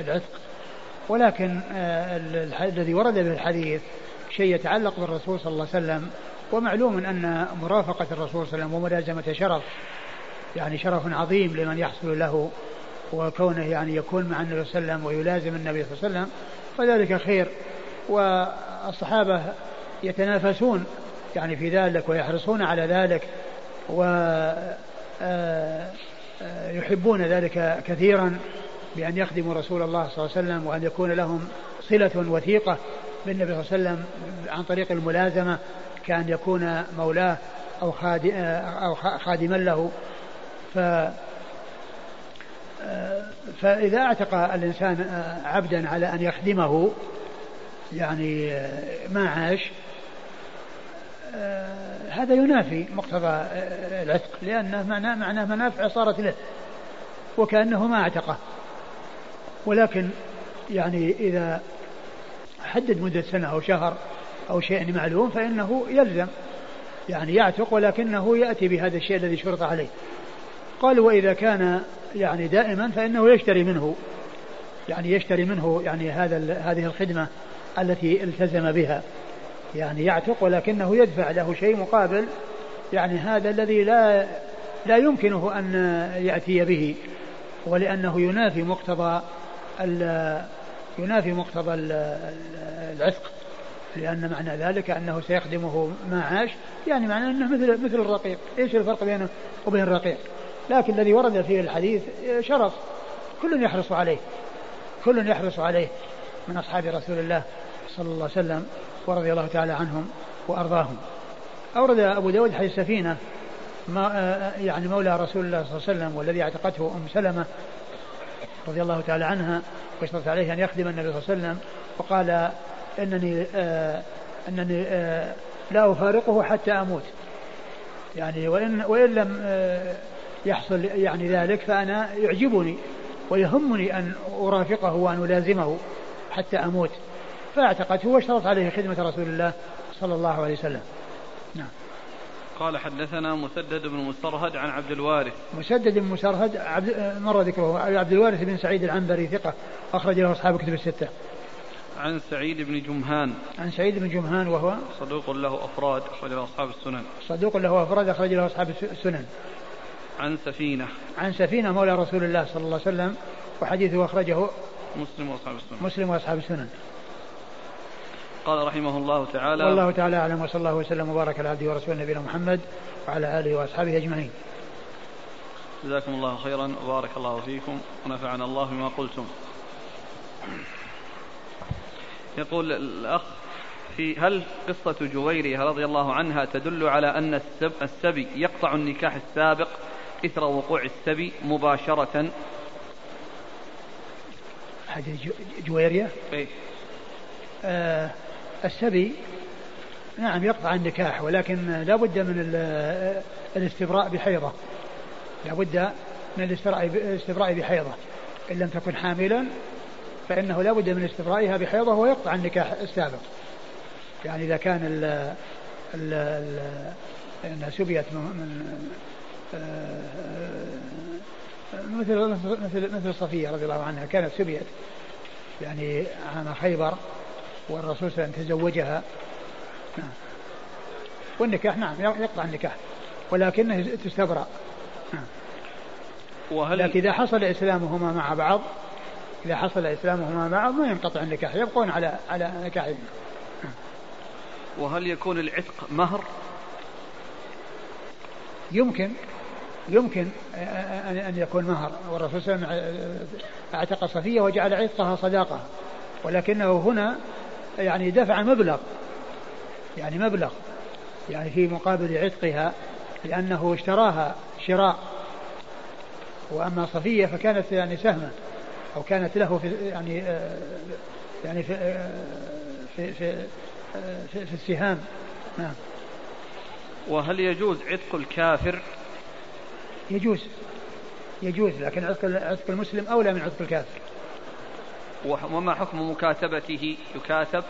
العتق. ولكن الذي ورد به الحديث شيء يتعلق بالرسول صلى الله عليه وسلم ومعلوم أن مرافقة الرسول صلى الله عليه وسلم وملازمة شرف يعني شرف عظيم لمن يحصل له وكونه يعني يكون مع النبي صلى الله عليه وسلم ويلازم النبي صلى الله عليه وسلم فذلك خير. والصحابة يتنافسون يعني في ذلك ويحرصون على ذلك و آه، آه، يحبون ذلك كثيرا. بأن يخدموا رسول الله صلى الله عليه وسلم وأن يكون لهم صلة وثيقة بالنبي صلى الله عليه وسلم عن طريق الملازمة كأن يكون مولاه أو أو خادما له. ف فإذا أعتق الإنسان عبدا على أن يخدمه يعني ما عاش هذا ينافي مقتضى العتق لأنه معناه معناه منافع صارت له وكأنه ما أعتقه. ولكن يعني إذا حدد مدة سنة أو شهر أو شيء معلوم فإنه يلزم يعني يعتق ولكنه يأتي بهذا الشيء الذي شرط عليه. قال وإذا كان يعني دائما فإنه يشتري منه. يعني يشتري منه يعني هذا هذه الخدمة التي التزم بها. يعني يعتق ولكنه يدفع له شيء مقابل يعني هذا الذي لا لا يمكنه أن يأتي به ولأنه ينافي مقتضى ينافي مقتضى العتق لأن معنى ذلك أنه سيخدمه ما عاش يعني معناه أنه مثل مثل الرقيق. إيش الفرق بينه وبين الرقيق؟ لكن الذي ورد فيه الحديث شرف. كل يحرص عليه. كل يحرص عليه من أصحاب رسول الله صلى الله عليه وسلم ورضي الله تعالى عنهم وأرضاهم. أورد أبو داود حديث سفينة ما يعني مولى رسول الله صلى الله عليه وسلم والذي اعتقته أم سلمة رضي الله تعالى عنها واشترط عليه أن يخدم النبي صلى الله عليه وسلم وقال إنني آه إنني آه لا أفارقه حتى أموت. يعني وإن وإن لم آه يحصل يعني ذلك فأنا يعجبني ويهمني أن أرافقه وأن ألازمه حتى أموت. فاعتقته واشترط عليه خدمة رسول الله صلى الله عليه وسلم. قال حدثنا مسدد بن مسرهد عن عبد الوارث. مسدد بن مسرهد عبد مر ذكره عبد الوارث بن سعيد العنبري ثقة أخرج له أصحاب كتب الستة. عن سعيد بن جمهان. عن سعيد بن جمهان وهو؟ صدوق له أفراد أخرج له أصحاب السنن. صدوق له أفراد أخرج له أصحاب السنن. عن سفينة. عن سفينة مولى رسول الله صلى الله عليه وسلم وحديثه أخرجه مسلم وأصحاب السنن. مسلم وأصحاب السنن. قال رحمه الله تعالى والله تعالى أعلم وصلى الله وسلم وبارك على عبده ورسوله نبينا محمد وعلى آله وأصحابه أجمعين. جزاكم الله خيرا وبارك الله فيكم ونفعنا الله بما قلتم. يقول الأخ في هل قصة جويرية رضي الله عنها تدل على أن السب السبي يقطع النكاح السابق إثر وقوع السبي مباشرة؟ حديث جويرية؟ إيه؟ آه السبي نعم يقطع النكاح ولكن لا بد من الاستبراء بحيضة. لا بد من الاستبراء بحيضة. إن لم تكن حاملا فإنه لا بد من استبرائها بحيضة ويقطع النكاح السابق. يعني إذا كان ال ال ال أنها سبيت من مثل مثل مثل صفية رضي الله عنها كانت سبيت يعني عام خيبر والرسول صلى الله عليه وسلم تزوجها. نعم. والنكاح نعم يقطع النكاح ولكنه تستبرأ. نعم. وهل لكن إذا حصل إسلامهما مع بعض إذا حصل إسلامهما معه ما ينقطع النكاح يبقون على على نكاحهم. وهل يكون العتق مهر؟ يمكن يمكن أن يكون مهر. والرسول صلى الله عليه وسلم أعتق صفية وجعل عتقها صداقة. ولكنه هنا يعني دفع مبلغ يعني مبلغ يعني في مقابل عتقها لأنه اشتراها شراء. وأما صفية فكانت يعني سهما أو كانت له في يعني يعني في في في, في, في السهام. نعم. وهل يجوز عتق الكافر؟ يجوز يجوز لكن عتق عتق المسلم أولى من عتق الكافر. وما حكم مكاتبته؟ يكاتب.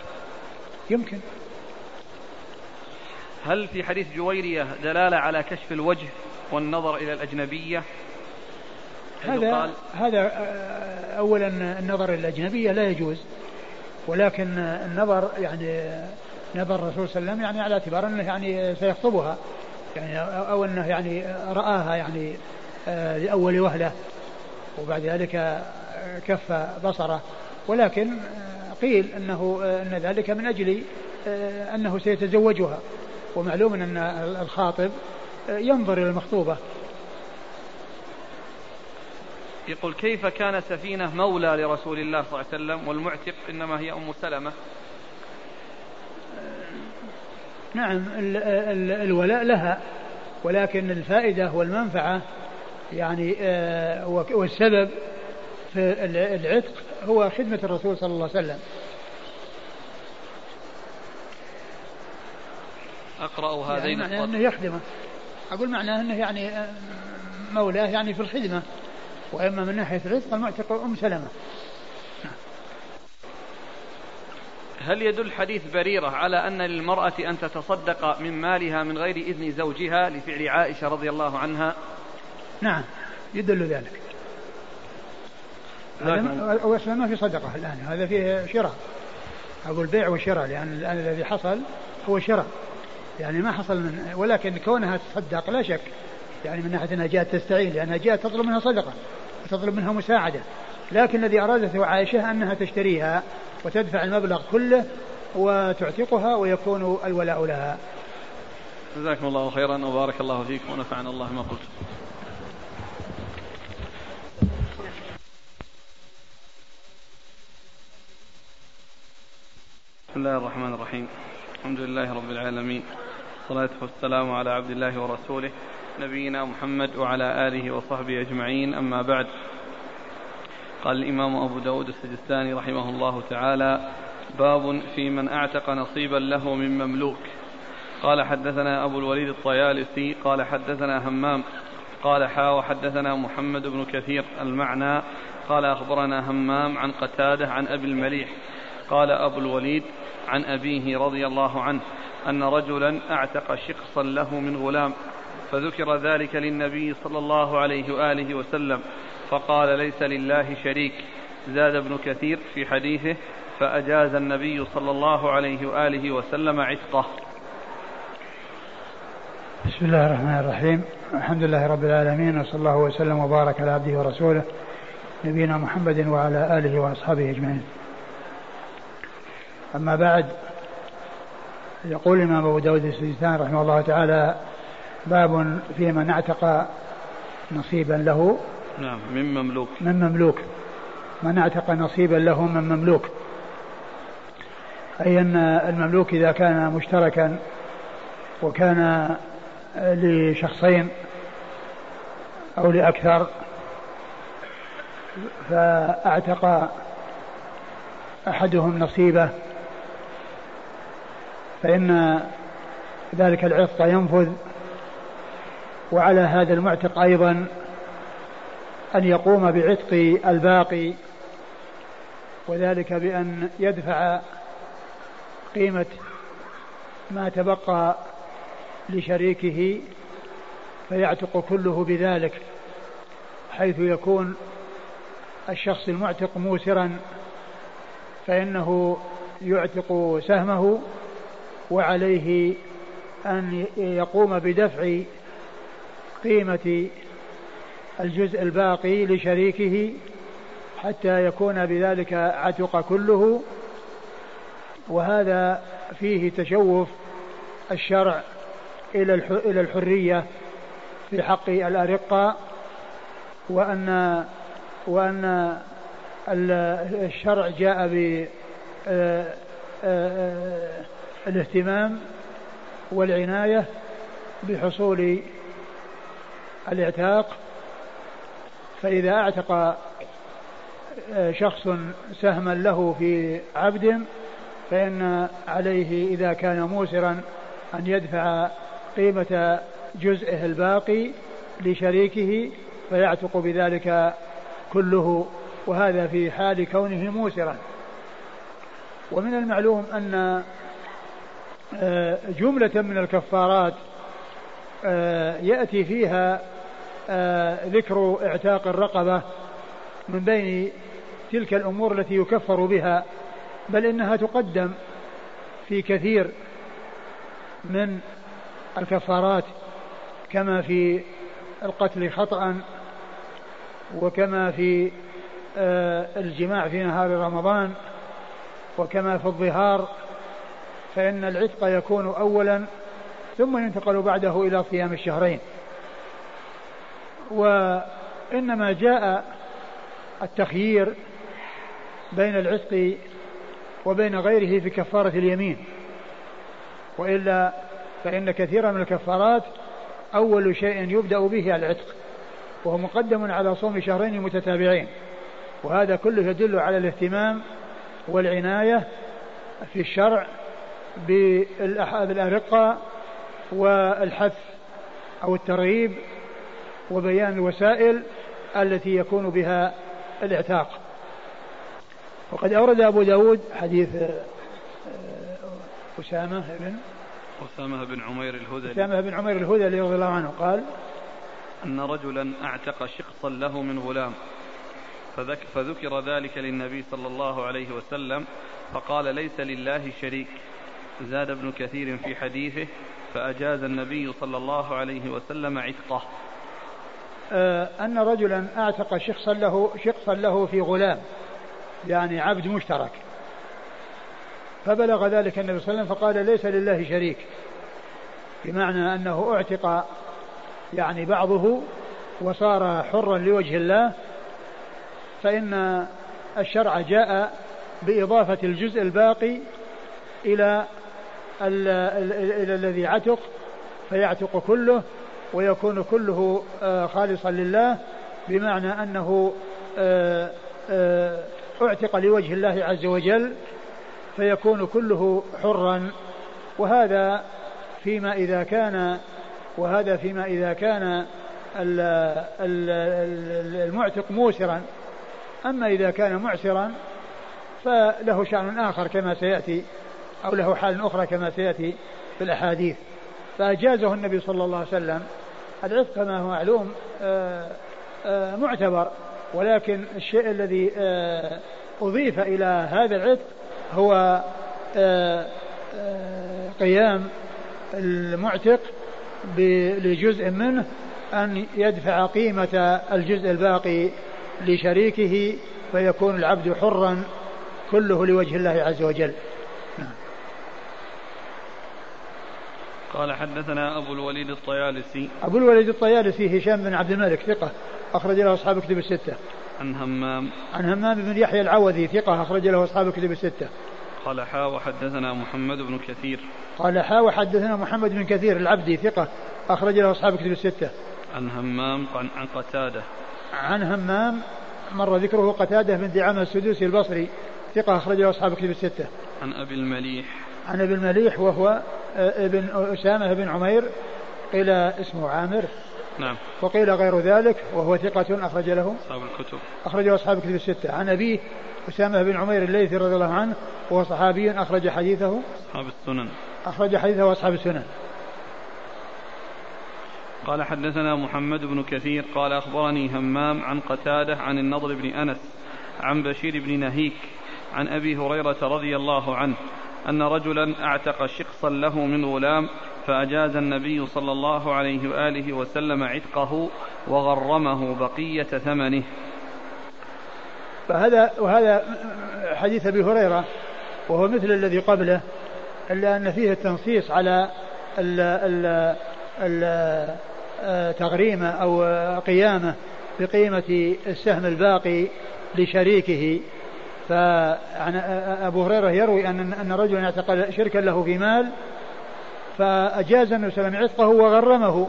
يمكن. هل في حديث جويرية دلالة على كشف الوجه والنظر إلى الأجنبية؟ هذا قال هذا آه، أولا النظر إلى الأجنبية لا يجوز. ولكن النظر يعني نظر الرسول صلى الله عليه وسلم يعني على اعتبار أنه يعني سيخطبها. يعني أو أنه يعني رآها يعني آه، لأول وهلة. وبعد ذلك كف بصره. ولكن آه، قيل أنه أن ذلك من أجل أنه سيتزوجها. ومعلوم أن الخاطب ينظر إلى المخطوبة. يقول كيف كان سفينة مولى لرسول الله صلى الله عليه وسلم والمعتق إنما هي أم سلمة؟ نعم الولاء لها ولكن الفائدة والمنفعة يعني آه، والسبب في العتق هو خدمة الرسول صلى الله عليه وسلم. أقرأ هذين يعني أنه يخدمه أقول معناه أنه يعني آه، مولاه يعني في الخدمة. وإما من ناحية الرزق المعتق أم سلمة. هل يدل حديث بريرة على أن للمرأة أن تتصدق من مالها من غير إذن زوجها لفعل عائشة رضي الله عنها؟ نعم يدل ذلك. هو أصلا ما في صدقة الآن هذا فيه شراء. أقول بيع وشراء لأن الآن الذي حصل هو شراء. يعني ما حصل من ولكن كونها تصدق لا شك يعني من ناحية أنها جاءت تستعين لأنها جاءت تطلب منها صدقة وتطلب منها مساعدة. لكن الذي أرادته عائشة أنها تشتريها وتدفع المبلغ كله وتعتقها ويكون الولاء لها. جزاكم الله خيرا وبارك الله فيكم ونفعنا الله ما قلت. الله الرحمن الرحيم الحمد لله رب العالمين والصلاة والسلام على عبد الله ورسوله نبينا محمد وعلى آله وصحبه أجمعين أما بعد قال الإمام أبو داود السجستاني رحمه الله تعالى باب في من أعتق نصيبا له من مملوك قال حدثنا أبو الوليد الطيالسي قال حدثنا همام قال حا وحدثنا محمد بن كثير المعنى قال أخبرنا همام عن قتادة عن أبي المليح قال أبو الوليد عن أبيه رضي الله عنه أن رجلا أعتق شقصا له من غلام فذكر ذلك للنبي صلى الله عليه وآله وسلم فقال ليس لله شريك. زاد ابن كثير في حديثه فأجاز النبي صلى الله عليه وآله وسلم عتقه. بسم الله الرحمن الرحيم. الحمد لله رب العالمين وصلى الله وسلم وبارك على عبده ورسوله نبينا محمد وعلى آله وأصحابه أجمعين. أما بعد يقول الإمام أبو داود السجستاني رحمه الله تعالى باب في من اعتق نصيبا له. نعم من مملوك. من مملوك. من اعتق نصيبا له من مملوك. أي أن المملوك إذا كان مشتركا وكان لشخصين أو لأكثر فأعتق أحدهم نصيبه فإن ذلك العتق ينفذ وعلى هذا المعتق أيضا أن يقوم بعتق الباقي وذلك بأن يدفع قيمة ما تبقى لشريكه فيعتق كله بذلك حيث يكون الشخص المعتق موسرا فإنه يعتق سهمه وعليه أن يقوم بدفع قيمة الجزء الباقي لشريكه حتى يكون بذلك عتق كله. وهذا فيه تشوف الشرع إلى الحرية في حق الأرقة وأن وأن الشرع جاء ب آه، آه، الاهتمام والعناية بحصول الاعتاق. فإذا اعتق آه، شخص سهما له في عبد فإن عليه إذا كان موسرا أن يدفع قيمة جزئه الباقي لشريكه فيعتق بذلك كله. وهذا في حال كونه موسرا. ومن المعلوم أن جملة من الكفارات آه، يأتي فيها آه، ذكر اعتاق الرقبة من بين تلك الأمور التي يكفر بها بل إنها تقدم في كثير من الكفارات كما في القتل خطأ وكما في الجماع في نهار رمضان وكما في الظهار فإن العتق يكون أولا ثم ينتقل بعده إلى صيام الشهرين. وإنما جاء التخيير بين العتق وبين غيره في كفارة اليمين. وإلا فإن كثيرا من الكفارات أول شيء يبدأ به العتق وهو مقدم على صوم شهرين متتابعين. وهذا كله يدل على الاهتمام والعناية في الشرع بالأرقة والحث أو الترغيب وبيان الوسائل التي يكون بها الإعتاق. وقد أورد أبو داود حديث آه، أسامة بن أسامة بن عمير الهذلي. أسامة بن عمير الهذلي رضي الله عنه قال أن رجلا أعتق شقصا له من غلام فذك فذكر ذلك للنبي صلى الله عليه وسلم فقال ليس لله شريك. زاد ابن كثير في حديثه فأجاز النبي صلى الله عليه وسلم عتقه. آه أن رجلا أعتق شخصا له شخصا له في غلام يعني عبد مشترك. فبلغ ذلك النبي صلى الله عليه وسلم فقال ليس لله شريك بمعنى أنه أعتق يعني بعضه وصار حرا لوجه الله فإن الشرع جاء بإضافة الجزء الباقي إلى إلى الذي عتق فيعتق كله ويكون كله آه، خالصا لله بمعنى أنه آه، آه، اعتق لوجه الله عز وجل فيكون كله حرا. وهذا فيما إذا كان وهذا فيما إذا كان المعتق موسرا. أما إذا كان معسرا فله شأن آخر كما سيأتي. أو له حال أخرى كما سيأتي في الأحاديث. فأجازه النبي صلى الله عليه وسلم. العتق كما هو معلوم آه، آه، معتبر. ولكن الشيء الذي آه، أضيف إلى هذا العتق هو قيام المعتق لجزء منه أن يدفع قيمة الجزء الباقي لشريكه فيكون العبد حرا كله لوجه الله عز وجل. قال حدثنا أبو الوليد الطيالسي. أبو الوليد الطيالسي هشام بن عبد الملك ثقة أخرج له أصحاب كتب الستة. عن همام. عن همام بن يحيى العوذي ثقة أخرج له أصحاب كتب الستة. قال حا وحدثنا محمد بن كثير. قال حا وحدثنا محمد بن كثير العبدي ثقة أخرج له أصحاب كتب الستة. عن همام عن قتادة. عن همام مر ذكره قتادة بن دعامة السدوسي البصري ثقة أخرجه أصحاب كتب الستة. عن أبي المليح. عن أبي المليح وهو آه، ابن أسامة بن عمير قيل اسمه عامر. نعم. وقيل غير ذلك وهو ثقة أخرج له. أصحاب الكتب. أخرجه أصحاب كتب الستة. عن أبيه أسامة بن عمير الليثي رضي الله عنه وهو صحابي أخرج حديثه. أصحاب السنن. أخرج حديثه أصحاب السنن. قال حدثنا محمد بن كثير قال أخبرني همام عن قتادة عن النضر بن أنس عن بشير بن نهيك عن أبي هريرة رضي الله عنه أن رجلا أعتق شقصا له من غلام فأجاز النبي صلى الله عليه وآله وسلم عتقه وغرمه بقية ثمنه. فهذا وهذا حديث أبي هريرة وهو مثل الذي قبله إلا أن فيه التنصيص على ال ال ال تغريمة أو قيامة بقيمة السهم الباقي لشريكه. فعن أبو هريرة يروي أن أن رجلا اعتقد شركا له في مال فأجاز النبي صلى الله عليه وسلم عتقه وغرمه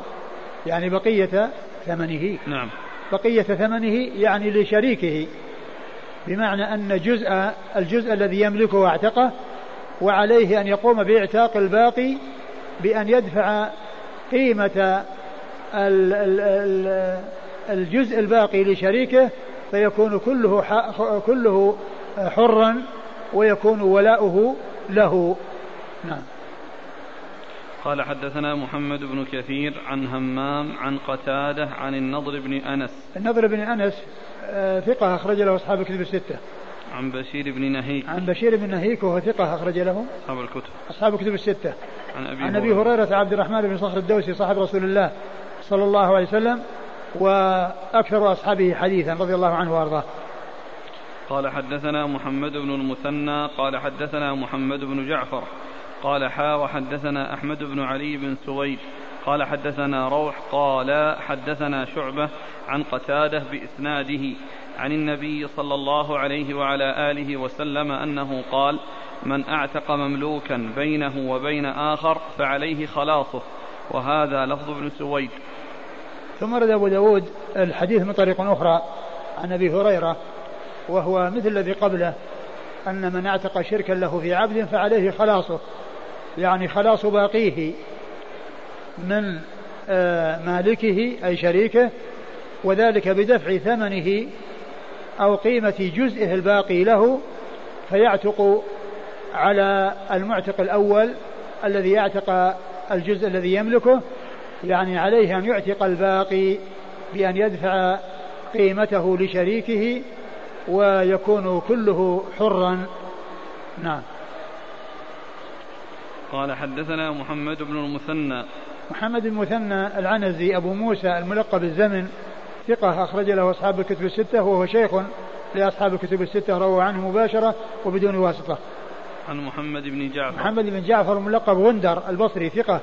يعني بقية ثمنه. نعم. بقية ثمنه يعني لشريكه بمعنى أن جزء الجزء الذي يملكه اعتقه وعليه أن يقوم بإعتاق الباقي بأن يدفع قيمة الجزء الباقي لشريكه فيكون كله كله حرا ويكون ولاؤه له. نعم. قال حدثنا محمد بن كثير عن همام عن قتادة عن النضر بن أنس. النضر بن أنس آه، ثقة أخرج له أصحاب الكتب الستة. عن بشير بن نهيك. عن بشير بن نهيك وهو ثقة أخرج له. أصحاب الكتب. أصحاب الكتب الستة. عن أبي عن أبي هريرة. عبد الرحمن بن صخر الدوسي صاحب رسول الله صلى الله عليه وسلم وأكثر أصحابه حديثا رضي الله عنه وأرضاه. قال حدثنا محمد بن المثنى قال حدثنا محمد بن جعفر قال حا وحدثنا أحمد بن علي بن سويد قال حدثنا روح قال حدثنا شعبة عن قتادة بإسناده عن النبي صلى الله عليه وعلى آله وسلم أنه قال من أعتق مملوكا بينه وبين آخر فعليه خلاصه وهذا لفظ ابن سويد. ثم رد أبو داود الحديث من طريق أخرى عن أبي هريرة وهو مثل الذي قبله أن من أعتق شركا له في عبد فعليه خلاصه. يعني خلاص باقيه من آه، مالكه أي شريكه وذلك بدفع ثمنه أو قيمة جزئه الباقي له فيعتق على المعتق الأول الذي يعتق الجزء الذي يملكه. يعني عليه أن يعتق الباقي بأن يدفع قيمته لشريكه ويكون كله حرا. نعم. قال حدثنا محمد بن المثنى. محمد بن المثنى العنزي أبو موسى الملقب الزمن ثقة أخرج له أصحاب الكتب الستة وهو شيخ لأصحاب الكتب الستة روى عنه مباشرة وبدون واسطة. عن محمد بن جعفر. محمد بن جعفر الملقب غندر البصري ثقة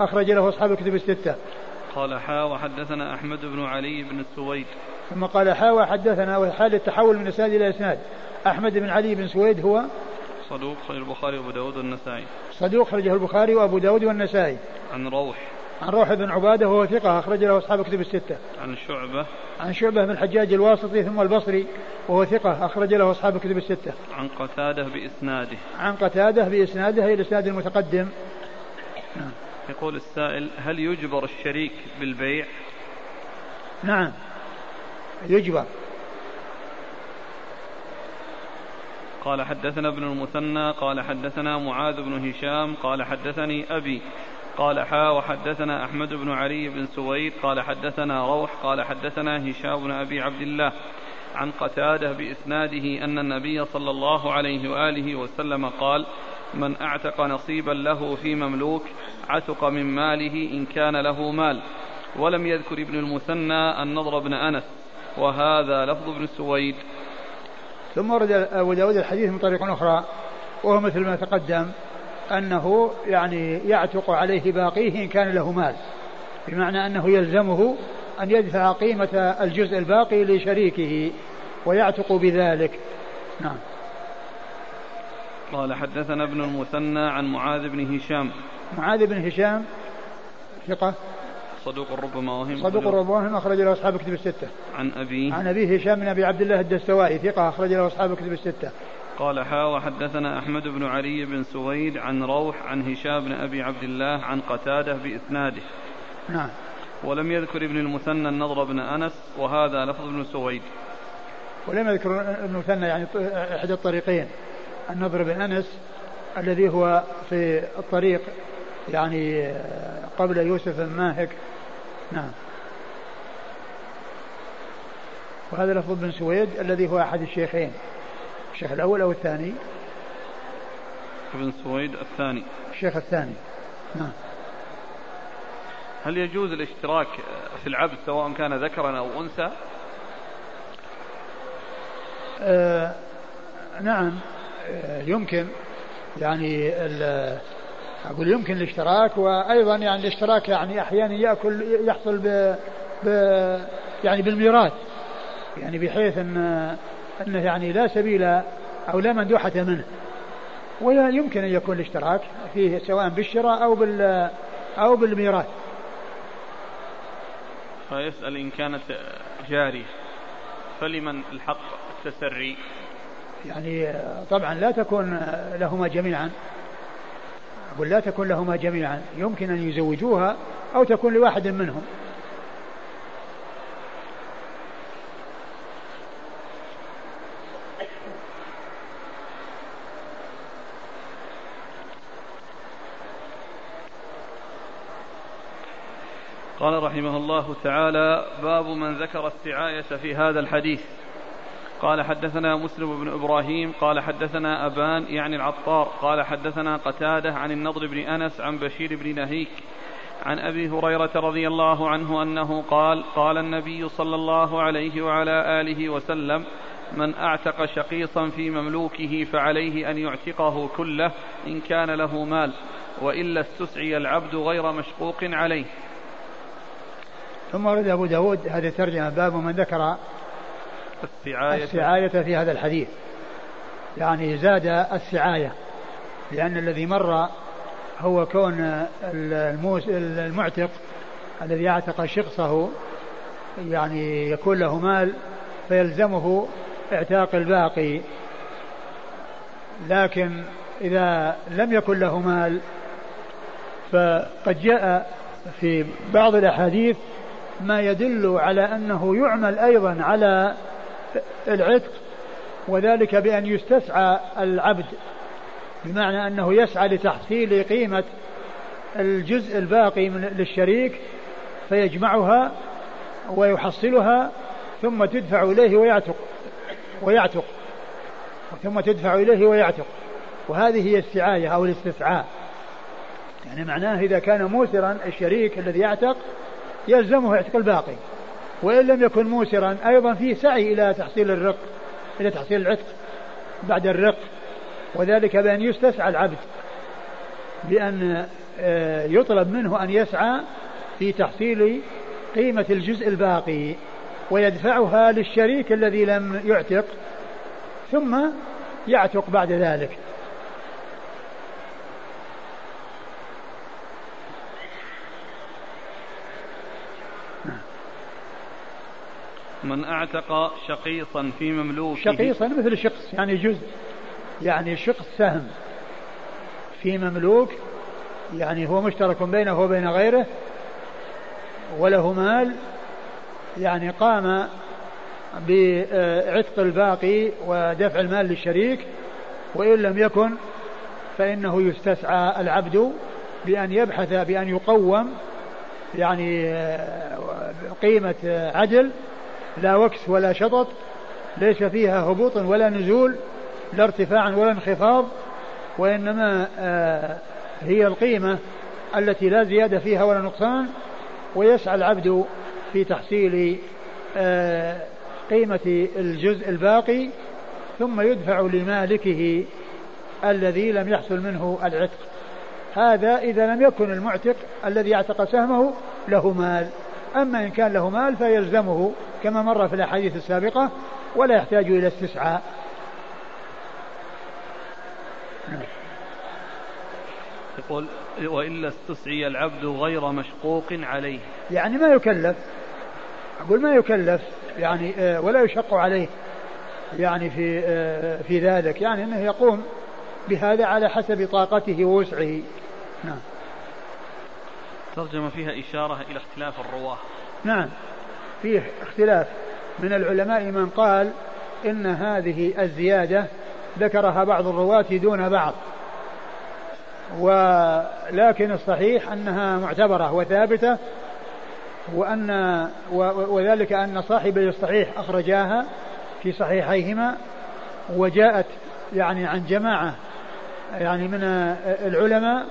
أخرج له أصحاب الكتب الستة. قال حا وحدثنا أحمد بن علي بن السويد. ثم قال حا وحدثنا وحال التحول من إسناد إلى إسناد أحمد بن علي بن سويد هو صدوق خرج البخاري وأبو داود والنسائي صدوق خرجه البخاري وأبو داود والنسائي عن روح عن روح بن عبادة وهو ثقة أخرج له أصحاب كتب الستة. عن شعبة. عن شعبة بن الحجاج الواسطي ثم البصري وهو ثقة أخرج له أصحاب كتب الستة. عن قتادة بإسناده. عن قتادة بإسناده إلى الإسناد المتقدم. يقول السائل هل يجبر الشريك بالبيع؟ نعم يجبر. قال حدثنا ابن المثنى قال حدثنا معاذ بن هشام قال حدثني أبي قال حا وحدثنا أحمد بن علي بن سويد قال حدثنا روح قال حدثنا هشام بن أبي عبد الله عن قتادة بإسناده أن النبي صلى الله عليه وآله وسلم قال من أعتق نصيبا له في مملوك عتق من ماله إن كان له مال ولم يذكر ابن المثنى النضر بن أنس وهذا لفظ ابن سويد. ثم ورد أبو داود الحديث من طريق أخرى وهو مثل ما تقدم أنه يعني يعتق عليه باقيه إن كان له مال بمعنى أنه يلزمه أن يدفع قيمة الجزء الباقي لشريكه ويعتق بذلك. نعم. قال حدثنا ابن المثنى عن معاذ بن هشام. معاذ بن هشام ثقة؟ صدوق ربما وهم صدوق ربما وهم أخرج له أصحاب كتب الستة. عن أبي عن أبي هشام بن أبي عبد الله الدستوائي ثقة أخرج له أصحاب كتب الستة. قال حا وحدثنا أحمد بن علي بن سويد عن روح عن هشام بن أبي عبد الله عن قتادة بإسناده. نعم. ولم يذكر ابن المثنى النضر بن أنس وهذا لفظ ابن سويد. ولم يذكر ابن المثنى يعني إحدى الطريقين. النضر بن أنس الذي هو في الطريق يعني قبل يوسف بن ماهك نعم. وهذا لفظ بن سويد الذي هو أحد الشيخين الشيخ الأول أو الثاني؟ ابن سويد الثاني. الشيخ الثاني. نعم. هل يجوز الاشتراك في العبد سواء كان ذكرا أو أنثى؟ آه نعم. آه يمكن. يعني أقول يمكن الاشتراك وأيضا يعني الاشتراك يعني أحيانا يأكل يحصل ب, ب يعني بالميراث. يعني بحيث أن أنه يعني لا سبيل أو لا مندوحة منه. ولا يمكن أن يكون الاشتراك فيه سواء بالشراء أو بال أو بالميراث. فيسأل إن كانت جارية فلمن الحق التسري؟ يعني طبعا لا تكون لهما جميعا. أقول لا تكون لهما جميعا يمكن أن يزوجوها أو تكون لواحد منهم. قال رحمه الله تعالى باب من ذكر السعاية في هذا الحديث. قال حدثنا مسلم بن إبراهيم قال حدثنا أبان يعني العطار قال حدثنا قتادة عن النضر بن أنس عن بشير بن نهيك عن أبي هريرة رضي الله عنه أنه قال قال النبي صلى الله عليه وعلى آله وسلم من أعتق شقيصا في مملوكه فعليه أن يعتقه كله إن كان له مال وإلا استسعي العبد غير مشقوق عليه. ثم ورد أبو داود هذه الترجمة باب من ذكر السعاية. السعاية في هذا الحديث. يعني زاد السعاية لأن الذي مر هو كون المعتق الذي يعتق شخصه يعني يكون له مال فيلزمه اعتاق الباقي. لكن إذا لم يكن له مال فقد جاء في بعض الأحاديث ما يدل على أنه يعمل أيضا على العتق وذلك بأن يستسعى العبد بمعنى أنه يسعى لتحصيل قيمة الجزء الباقي من للشريك فيجمعها ويحصلها ثم تدفع إليه ويعتق ويعتق ثم تدفع إليه ويعتق. وهذه هي السعاية أو الاستسعاء. يعني معناه إذا كان موسرا الشريك الذي يعتق يلزمه اعتق الباقي. وإن لم يكن موسرا أيضا فيه سعي إلى تحصيل الرق إلى تحصيل العتق بعد الرق. وذلك بأن يستسعى العبد بأن آه، يطلب منه أن يسعى في تحصيل قيمة الجزء الباقي ويدفعها للشريك الذي لم يعتق ثم يعتق بعد ذلك. من اعتق شقيصا في مملوكه. شقيصا مثل شقص يعني جزء. يعني شقص سهم في مملوك يعني هو مشترك بينه وبين غيره وله مال يعني قام بعتق الباقي ودفع المال للشريك وإن لم يكن فإنه يستسعى العبد بأن يبحث بأن يقوم يعني قيمة عدل لا وكس ولا شطط ليس فيها هبوط ولا نزول لا ارتفاع ولا انخفاض وإنما آه، هي القيمة التي لا زيادة فيها ولا نقصان ويسعى العبد في تحصيل آه، قيمة الجزء الباقي ثم يدفع لمالكه الذي لم يحصل منه العتق. هذا إذا لم يكن المعتق الذي اعتق سهمه له مال. أما إن كان له مال فيلزمه كما مر في الأحاديث السابقة ولا يحتاج إلى استسعاء يقول وإلا استسعي العبد غير مشقوق عليه. يعني ما يكلف أقول ما يكلف يعني آه، ولا يشق عليه يعني في آه، في ذلك يعني إنه يقوم بهذا على حسب طاقته ووسعه. نعم. ترجم فيها إشارة إلى اختلاف الرواة. نعم. فيه اختلاف. من العلماء من قال إن هذه الزيادة ذكرها بعض الرواة دون بعض. ولكن الصحيح أنها معتبرة وثابتة وأن وذلك أن صاحبي الصحيح أخرجاها في صحيحيهما وجاءت يعني عن جماعة يعني من العلماء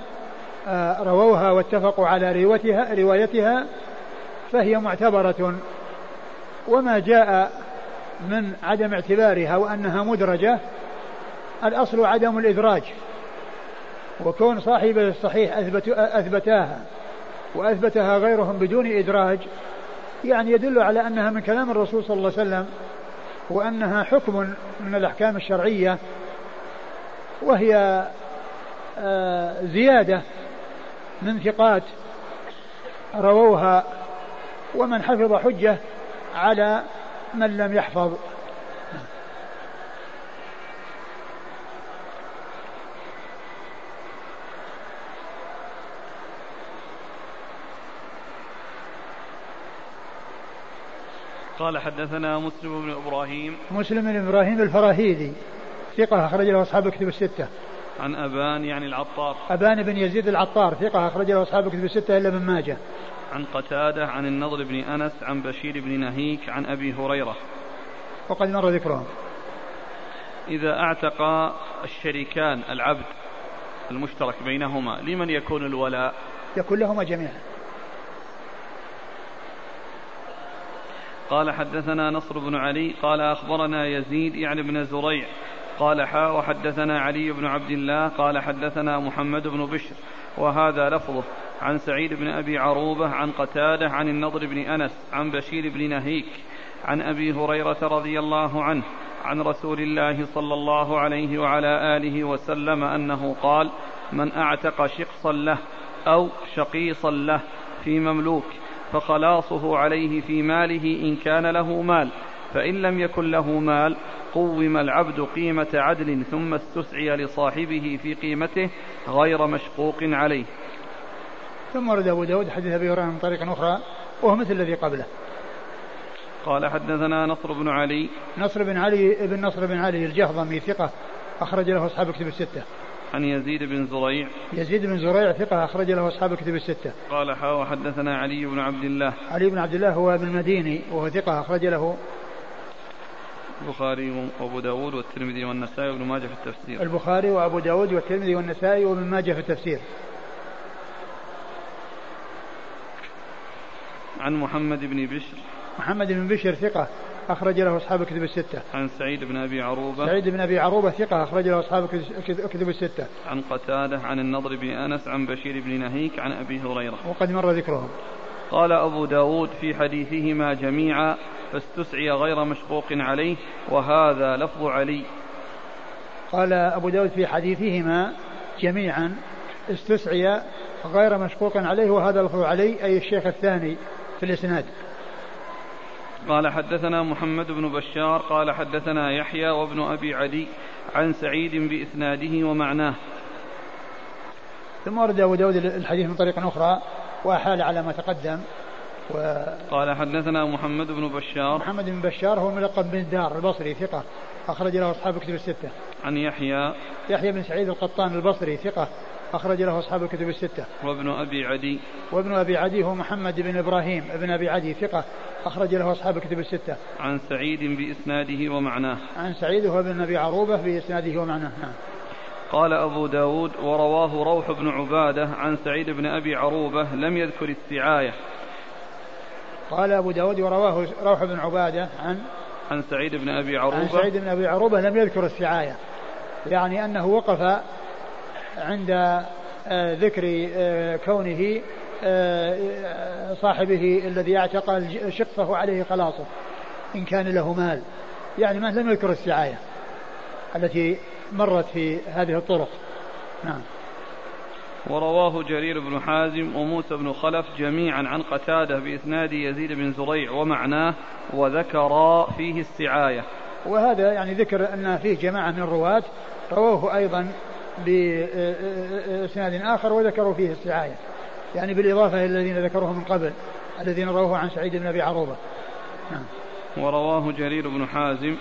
آه، رووها واتفقوا على روايتها روايتها فهي معتبرة وما جاء من عدم اعتبارها وأنها مدرجة الأصل عدم الإدراج وكون صاحب الصحيح أثبت أثبتاها وأثبتها غيرهم بدون إدراج يعني يدل على أنها من كلام الرسول صلى الله عليه وسلم وأنها حكم من الأحكام الشرعية وهي آه، زيادة من ثقات رووها ومن حفظ حجة على من لم يحفظ قال حدثنا مسلم بن إبراهيم مسلم بن إبراهيم الفراهيدي ثقة أخرج له أصحاب الكتب الستة. عن أبان يعني العطار. أبان بن يزيد العطار ثقة أخرج له أصحاب الكتب الستة إلا ابن ماجه. عن قتادة عن النضر بن أنس عن بشير بن نهيك عن أبي هريرة. وقد مر ذكرهم. إذا أعتق الشريكان العبد المشترك بينهما لمن يكون الولاء؟ يكون لهما جميعا. قال حدثنا نصر بن علي قال أخبرنا يزيد يعني بن زريع قال حا وحدثنا علي بن عبد الله قال حدثنا محمد بن بشر وهذا لفظه عن سعيد بن أبي عروبة عن قتادة عن النضر بن أنس عن بشير بن نهيك عن أبي هريرة رضي الله عنه عن رسول الله صلى الله عليه وعلى آله وسلم أنه قال من أعتق شقصا له أو شقيصا له في مملوك فخلاصه عليه في ماله إن كان له مال فإن لم يكن له مال قوم العبد قيمة عدل ثم استسعي لصاحبه في قيمته غير مشقوق عليه. ثم ورد أبو داود حديث أبي هريرة من طريق أخرى وهو مثل الذي قبله. قال حدثنا نصر بن علي. نصر بن علي ابن نصر بن علي الجهضمي ثقة أخرج له أصحاب الكتب الستة. عن يزيد بن زريع. يزيد بن زريع ثقة أخرج له أصحاب الكتب الستة. قال حا وحدثنا علي بن عبد الله. علي بن عبد الله هو ابن المديني وهو ثقة أخرج له البخاري وابو داود والترمذي والنسائي وابن ماجه في التفسير البخاري وابو داود والترمذي والنسائي وابن ماجه في التفسير عن محمد بن بشر محمد بن بشر ثقة أخرج له أصحاب الكتب الستة. عن سعيد بن أبي عروبة. سعيد بن أبي عروبة ثقة أخرج له أصحاب الكتب الستة. عن قتادة عن النضر بن أنس عن بشير بن نهيك عن أبي هريرة. وقد مر ذكرهم. قال أبو داود في حديثهما جميعا فاستسعي غير مشقوق عليه وهذا لفظ علي. قال أبو داود في حديثهما جميعا استسعي غير مشقوق عليه وهذا لفظ علي أي الشيخ الثاني في الإسناد. قال حدثنا محمد بن بشار قال حدثنا يحيى وابن أبي عدي عن سعيد بإسناده ومعناه. ثم ورد أبو داود الحديث من طريق أخرى وأحال على ما تقدم. و قال حدثنا محمد بن بشار. محمد بن بشار هو ملقب بن الدار البصري ثقة. أخرج له أصحاب الكتب الستة. عن يحيى. يحيى بن سعيد القطان البصري ثقة. أخرج له أصحاب الكتب الستة. وابن أبي عدي. وابن أبي عدي هو محمد بن إبراهيم ابن أبي عدي ثقة. أخرج له أصحاب الكتب الستة. عن سعيد بإسناده ومعناه. عن سعيد هو ابن أبي عروبة بإسناده ومعناه. نعم. قال أبو داود ورواه روح بن عبادة عن سعيد بن أبي عروبة لم يذكر السعاية. قال أبو داود ورواه روح بن عبادة عن عن سعيد بن أبي عروبة. عن سعيد بن أبي عروبة لم يذكر السعاية. يعني أنه وقف عند آه، ذكر آه، كونه آه، صاحبه الذي أعتق شقفه عليه خلاصه إن كان له مال. يعني ما لم يذكر السعاية التي مرت في هذه الطرق. نعم. ورواه جرير بن حازم وموسى بن خلف جميعا عن قتادة بإسناد يزيد بن زريع ومعناه وذكرا فيه السعاية. وهذا يعني ذكر أن فيه جماعة من الرواة رووه أيضا بإسناد آخر وذكروا فيه السعاية. يعني بالإضافة إلى الذين ذكروه من قبل الذين رووه عن سعيد بن أبي عروبة. نعم. ورواه جرير بن حازم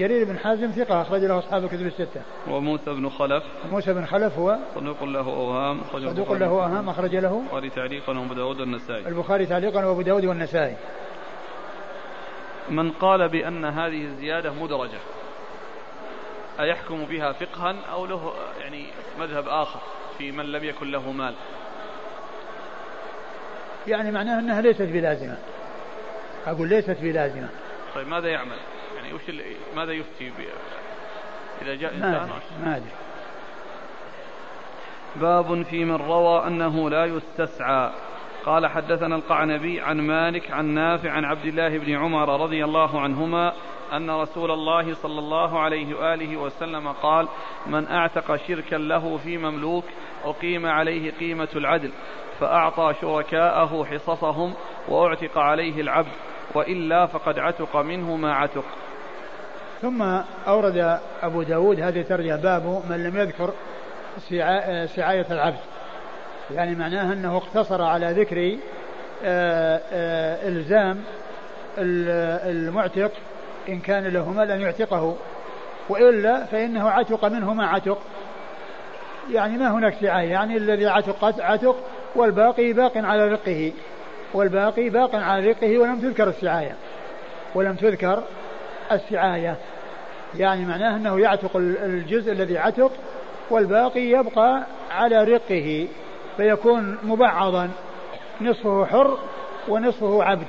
جرير بن حازم ثقة أخرج له أصحاب الكتب الستة. وموسى بن خلف. موسى بن خلف هو صدوق له أوهام. صدوق له أوهام أخرج له. البخاري تعليقا وأبو داود والنسائي. البخاري تعليقا وأبو داود والنسائي. من قال بأن هذه الزيادة مدرجة أيحكم بها فقها أو له يعني مذهب آخر في من لم يكن له مال يعني معناه أنها ليست بلازمة أقول ليست بلازمة طيب ماذا يعمل يعني وش ماذا يفتي إذا جاء إنسان ما أدري. باب في من روى أنه لا يستسعى. قال حدثنا القعنبي عن مالك عن نافع عن عبد الله بن عمر رضي الله عنهما أن رسول الله صلى الله عليه وآله وسلم قال من أعتق شركا له في مملوك أقيم عليه قيمة العدل فأعطى شركاءه حصصهم وأعتق عليه العبد وإلا فقد عتق منه ما عتق. ثم أورد أبو داود هذه ترجع باب من لم يذكر سعاية العبد. يعني معناها أنه اقتصر على ذكر آه، آه، إلزام المعتق إن كان له مال أن يعتقه. وإلا فإنه عتق منه ما عتق. يعني ما هناك سعاية؟ يعني الذي عتق عتق والباقي باق على رقه. والباقي باق على رقه ولم تذكر السعاية. ولم تذكر السعاية. يعني معناه أنه يعتق الجزء الذي عتق والباقي يبقى على رقه فيكون مبعضا نصفه حر ونصفه عبد.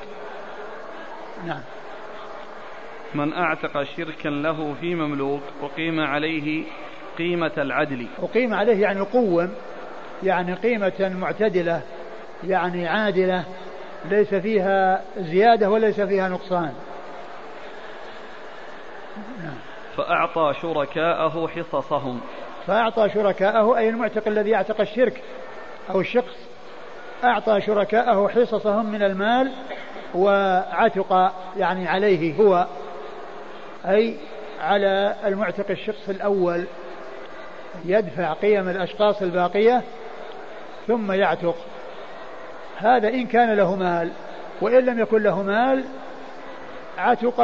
نعم. من أعتق شركا له في مملوك وقيم عليه قيمة العدل. وقيم عليه يعني قوم يعني قيمة معتدلة يعني عادلة ليس فيها زيادة وليس فيها نقصان نعم. فأعطى شركاءه حصصهم. فأعطى شركاءه أي المعتق الذي يعتق الشرك أو الشخص أعطى شركاءه حصصهم من المال وعتق يعني عليه هو أي على المعتق الشخص الأول. يدفع قيم الأشخاص الباقية ثم يعتق. هذا إن كان له مال وإن لم يكن له مال عتق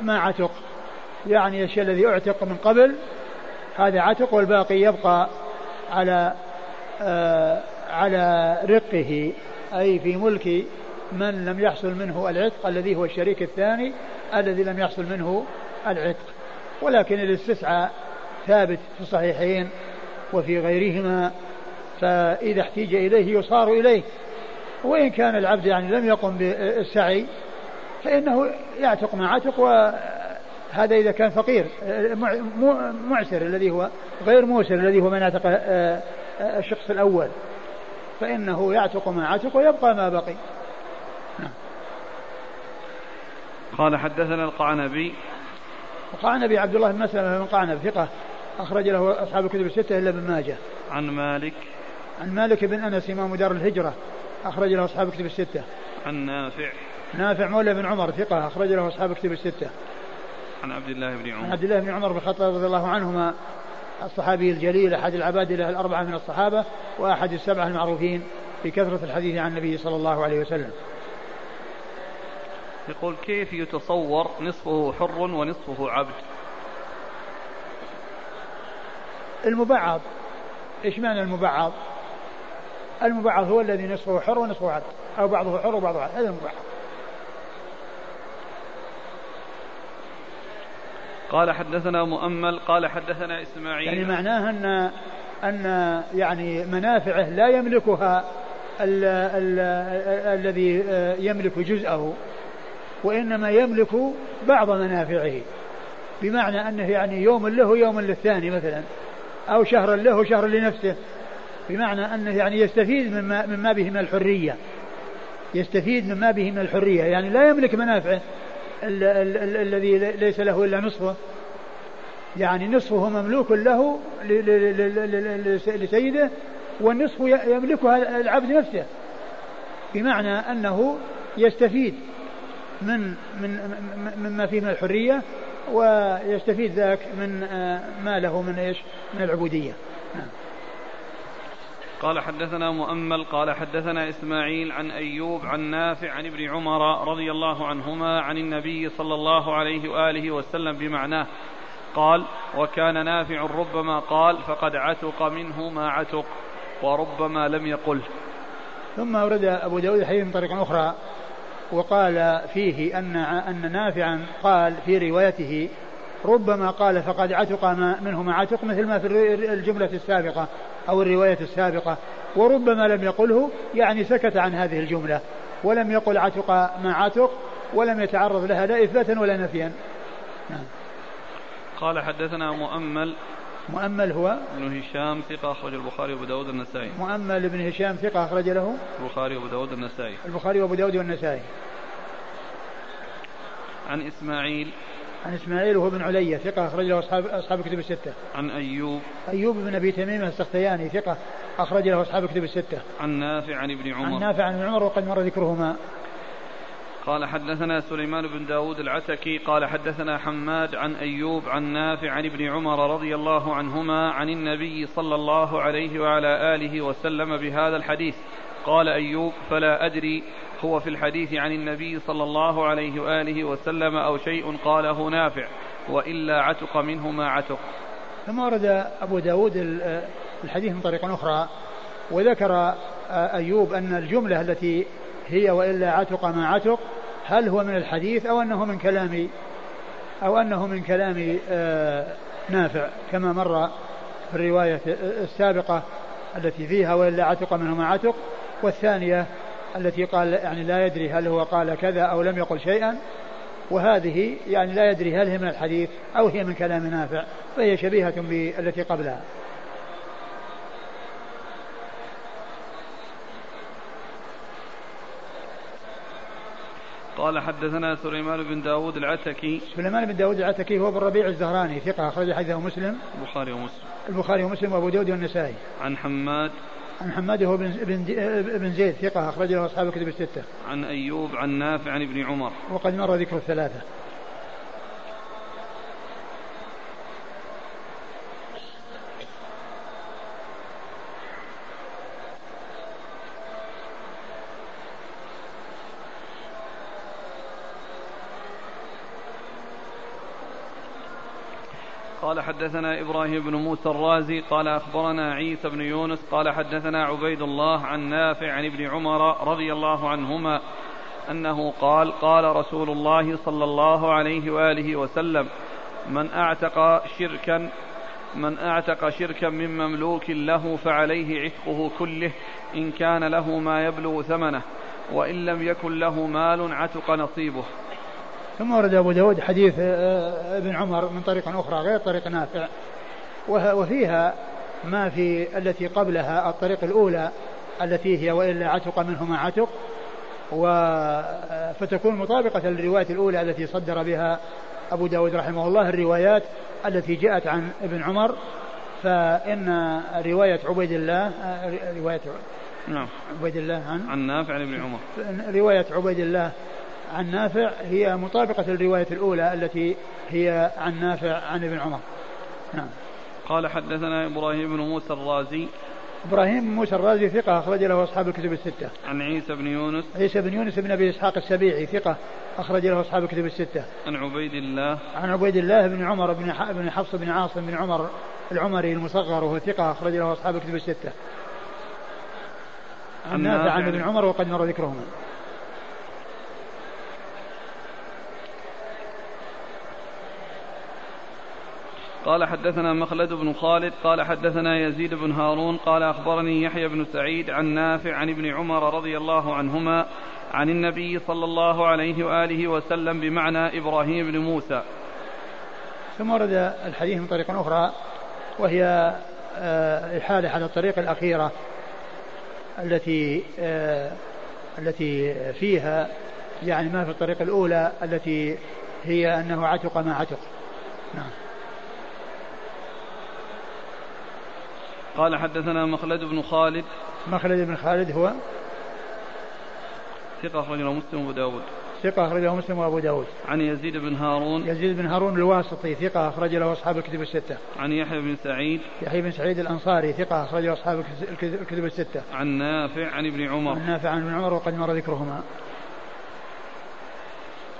ما عتق. يعني الشيء الذي أعتق من قبل هذا عتق والباقي يبقى على آه على رقه أي في ملك من لم يحصل منه العتق الذي هو الشريك الثاني الذي لم يحصل منه العتق. ولكن الاستسعاء ثابت في الصحيحين وفي غيرهما فإذا احتيج إليه يصار إليه. وإن كان العبد يعني لم يقم بالسعي فإنه يعتق ما عتق وهذا إذا كان فقير معسر الذي هو غير موسر الذي هو من اعتق آه، آه، الشخص الأول. فإنه يعتق ما عتق ويبقى ما بقي. نعم. قال حدثنا القعنبي. القعنبي عبد الله بن مسلمة بن قعنب ثقة أخرج له أصحاب الكتب الستة إلا ابن ماجه. عن مالك. عن مالك بن أنس إمام دار الهجرة أخرج له أصحاب الكتب الستة. عن نافع. نافع مولى بن عمر ثقة أخرج له أصحاب الكتب الستة. عن عبد الله بن عمر. عن عبد الله بن عمر بن الخطاب رضي الله عنهما الصحابي الجليل أحد العبادلة الأربعة من الصحابة وأحد السبعة المعروفين بكثرة الحديث عن النبي صلى الله عليه وسلم. يقول كيف يتصور نصفه حر ونصفه عبد؟ المبعض. إيش معنى المبعض؟ المبعض هو الذي نصفه حر ونصفه عبد أو بعضه حر وبعضه عبد هذا المبعض. قال حدثنا مؤمل قال حدثنا إسماعيل. يعني معناه ان أن يعني منافعه لا يملكها ال ال الذي يملك جزءه وإنما يملك بعض منافعه بمعنى أنه يعني يوم له يوم للثاني مثلا أو شهر له وشهر لنفسه بمعنى أنه يعني يستفيد مما مما به من الحرية يستفيد مما به من الحرية يعني لا يملك منافعه. الذي ليس له إلا نصفه يعني نصفه مملوك له لسيده والنصف يملكها العبد نفسه بمعنى أنه يستفيد من من مما فيه من الحرية ويستفيد ذاك من آه، ما له من إيش؟ من العبودية. نعم. قال حدثنا مؤمل قال حدثنا إسماعيل عن أيوب عن نافع عن ابن عمر رضي الله عنهما عن النبي صلى الله عليه وآله وسلم بمعناه. قال وكان نافع ربما قال فقد عتق منه ما عتق وربما لم يقل ثم ورد أبو داود الحديث من طريق أخرى وقال فيه أن أن نافعا قال في روايته ربما قال فقد عتق منه ما عتق مثل ما في الجملة السابقة. أو الرواية السابقة وربما لم يقله يعني سكت عن هذه الجملة ولم يقل عتق ما عتق ولم يتعرض لها لا إثباتا ولا نفيا. نعم. قال حدثنا مؤمل مؤمل هو؟ ابن هشام ثقة أخرج البخاري وأبو داود النسائي مؤمل ابن هشام ثقة أخرج له؟ البخاري وأبو داود النسائي البخاري وأبو داود والنسائي. عن إسماعيل عن إسماعيل وهو بن علية ثقة أخرج له أصحاب أصحاب الكتب الستة. عن أيوب أيوب بن أبي تميم السختياني ثقة أخرج له أصحاب الكتب الستة. عن نافع عن ابن عمر. عن نافع عن ابن عمر وقد مر ذكرهما. قال حدثنا سليمان بن داود العتكي قال حدثنا حماد عن أيوب عن نافع عن ابن عمر رضي الله عنهما عن النبي صلى الله عليه وعلى آله وسلم بهذا الحديث قال أيوب فلا أدري هو في الحديث عن النبي صلى الله عليه وآله وسلم أو شيء قاله نافع وإلا عتق منه ما عتق. ثم ورد أبو داود الحديث من طريق أخرى وذكر أيوب أن الجملة التي هي وإلا عتق ما عتق هل هو من الحديث أو أنه من كلام أو أنه من كلام آه، نافع؟ كما مر في الرواية السابقة التي فيها وإلا عتق منه ما عتق والثانية التي قال يعني لا يدري هل هو قال كذا أو لم يقل شيئا وهذه يعني لا يدري هل هي من الحديث أو هي من كلام نافع فهي شبيهة بالتي قبلها. قال حدثنا سليمان بن داود العتكي. سليمان بن داود العتكي هو بن ربيع الزهراني ثقة أخرج حديثه مسلم. البخاري ومسلم. البخاري ومسلم وأبو داود والنسائي. عن حماد عن حماد هو بن بن بن زيد ثقة أخرج له أصحاب الكتب الستة. عن أيوب عن نافع عن ابن عمر. وقد مر ذكر الثلاثة. قال حدثنا إبراهيم بن موسى الرازي قال أخبرنا عيسى بن يونس قال حدثنا عبيد الله عن نافع عن ابن عمر رضي الله عنهما أنه قال قال رسول الله صلى الله عليه وآله وسلم من أعتق شركا من أعتق شركا من مملوك له فعليه عتقه كله إن كان له ما يبلغ ثمنه وإن لم يكن له مال عتق نصيبه ثم ورد أبو داود حديث آه، آه، ابن عمر من طريق أخرى غير طريق نافع. وفيها ما في التي قبلها الطريق الأولى التي هي وإلا عتق منه ما عتق و آه، فتكون مطابقة للرواية الأولى التي صدر بها أبو داود رحمه الله الروايات التي جاءت عن ابن عمر. فإن رواية عبيد الله رواية نعم. عبيد الله عن عن نافع عن ابن عمر. رواية عبيد الله عن نافع هي مطابقة للرواية الأولى التي هي عن نافع عن ابن عمر. نعم. قال حدثنا إبراهيم بن موسى الرازي. إبراهيم بن موسى الرازي ثقة أخرج له أصحاب الكتب الستة. عن عيسى بن يونس. عيسى بن يونس بن أبي إسحاق السبيعي ثقة أخرج له أصحاب الكتب الستة. عن عبيد الله. عن عبيد الله بن عمر بن بن حفص بن عاصم بن عمر العمري المصغر وهو ثقة أخرج له أصحاب الكتب الستة. عن نافع. عن ابن عمر وقد مر ذكرهما. قال حدثنا مخلد بن خالد قال حدثنا يزيد بن هارون قال أخبرني يحيى بن سعيد عن نافع عن ابن عمر رضي الله عنهما عن النبي صلى الله عليه وآله وسلم بمعنى إبراهيم بن موسى. ثم ورد الحديث من طريق أخرى وهي آه، إحالة على الطريق الأخيرة التي آه، التي فيها يعني ما في الطريق الأولى التي هي أنه عتق ما عتق. نعم. قال حدثنا مخلد بن خالد. مخلد بن خالد هو ثقة أخرجه مسلم وأبو داود. ثقة أخرجه مسلم وأبو داود. عن يزيد بن هارون. يزيد بن هارون الواسطي ثقة أخرج له أصحاب الكتب الستة. عن يحيى بن سعيد. يحيى بن سعيد الأنصاري ثقة أخرج له أصحاب الكتب الستة. عن نافع عن ابن عمر. عن نافع عن ابن عمر وقد مر ذكرهما.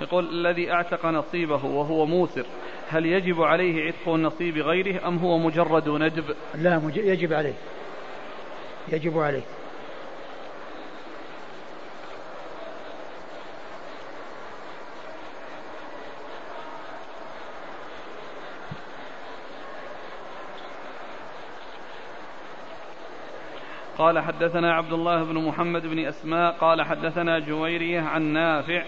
يقول الذي أعتق نصيبه وهو موسر هل يجب عليه عتق النصيب غيره أم هو مجرد ندب؟ لا يجب عليه. يجب عليه. قال حدثنا عبد الله بن محمد بن أسماء قال حدثنا جويرية عن نافع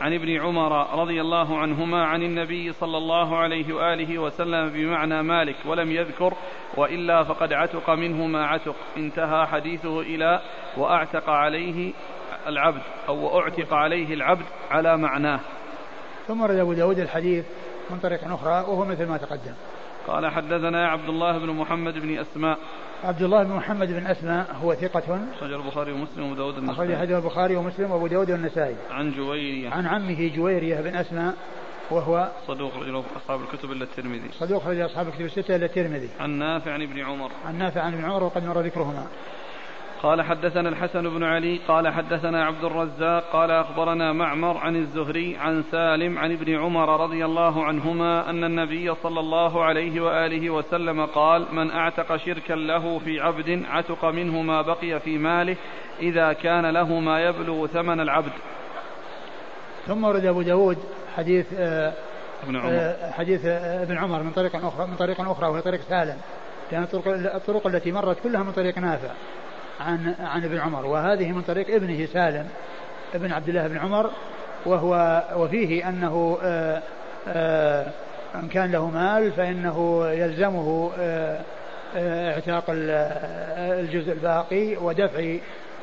عن ابن عمر رضي الله عنهما عن النبي صلى الله عليه وآله وسلم بمعنى مالك ولم يذكر وإلا فقد عتق منه ما عتق انتهى حديثه إلى وأعتق عليه العبد أو اعتق عليه العبد على معناه. ثم رد أبو داود الحديث من طريق أخرى وهو مثل ما تقدم. قال حدثنا عبد الله بن محمد بن أسماء. عبد الله بن محمد بن أسماء هو ثقة. أخرج البخاري ومسلم وأبو داود النسائي أخرج حديث البخاري ومسلم وأبو داود والنسائي. عن جويرية. عن عمه جويرية بن أسماء وهو صدوق رجل أصحاب الكتب إلا الترمذي. صدوق رجل أصحاب الكتب الستة إلا الترمذي. عن نافع عن ابن عمر. عن نافع عن ابن عمر وقد مر ذكرهما. قال حدثنا الحسن بن علي قال حدثنا عبد الرزاق قال أخبرنا معمر عن الزهري عن سالم عن ابن عمر رضي الله عنهما أن النبي صلى الله عليه وآله وسلم قال من أعتق شركا له في عبد عتق منه ما بقي في ماله إذا كان له ما يبلغ ثمن العبد. ثم ورد أبو داود حديث آه ابن عمر. آه حديث آه ابن عمر من طريق أخرى من طريق أخرى وهي طريق سالم كانت الطرق, الطرق التي مرت كلها من طريق نافع. عن عن ابن عمر وهذه من طريق ابنه سالم ابن عبد الله بن عمر وهو وفيه أنه آآ آآ إن كان له مال فإنه يلزمه اعتاق الجزء الباقي ودفع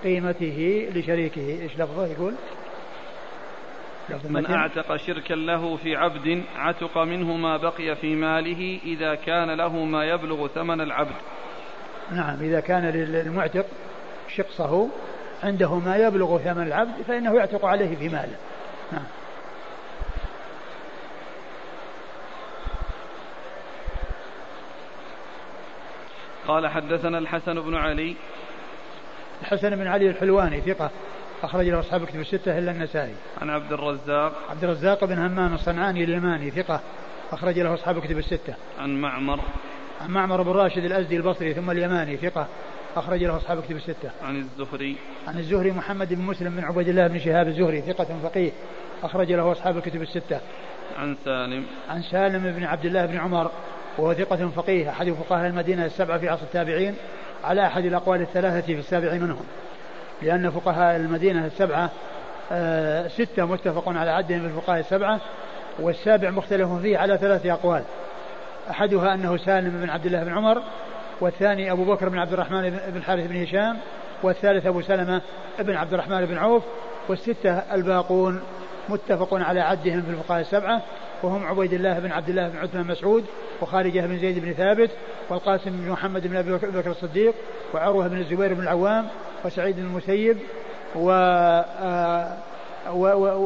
قيمته لشريكه. إيش لفظه يقول؟ من أعتق شركا له في عبد عتق منه ما بقي في ماله إذا كان له ما يبلغ ثمن العبد. نعم إذا كان للمعتق شقصه عنده ما يبلغ ثمن العبد فإنه يعتق عليه في ماله نعم قال حدثنا الحسن بن علي الحسن بن علي الحلواني ثقة أخرج له أصحاب كتب الستة إلا النسائي. عن عبد الرزاق. عبد الرزاق بن همام الصنعاني اليماني ثقة أخرج له أصحاب كتب الستة. عن معمر. عن معمر بن راشد الأزدي البصري ثم اليماني ثقة أخرج له أصحاب كتب الستة. عن الزهري. عن الزهري محمد بن مسلم بن عبيد الله بن شهاب الزهري ثقة فقيه أخرج له أصحاب الكتب الستة. عن سالم. عن سالم بن عبد الله بن عمر وهو ثقة فقيه أحد فقهاء المدينة السبعة في عصر التابعين على أحد الأقوال الثلاثة في السابع منهم. لأن فقهاء المدينة السبعة آه ستة متفق على عدهم في الفقهاء السبعة والسابع مختلف فيه على ثلاثة أقوال أحدها أنه سالم بن عبد الله بن عمر والثاني أبو بكر بن عبد الرحمن بن الحارث بن هشام والثالث أبو سلمة بن عبد الرحمن بن عوف والستة الباقون متفق على عدهم في الفقهاء السبعة وهم عبيد الله بن عبد الله بن عثمان مسعود وخارجة بن زيد بن ثابت والقاسم بن محمد بن أبي بكر الصديق وعروة بن الزبير بن العوام وسعيد بن المسيب و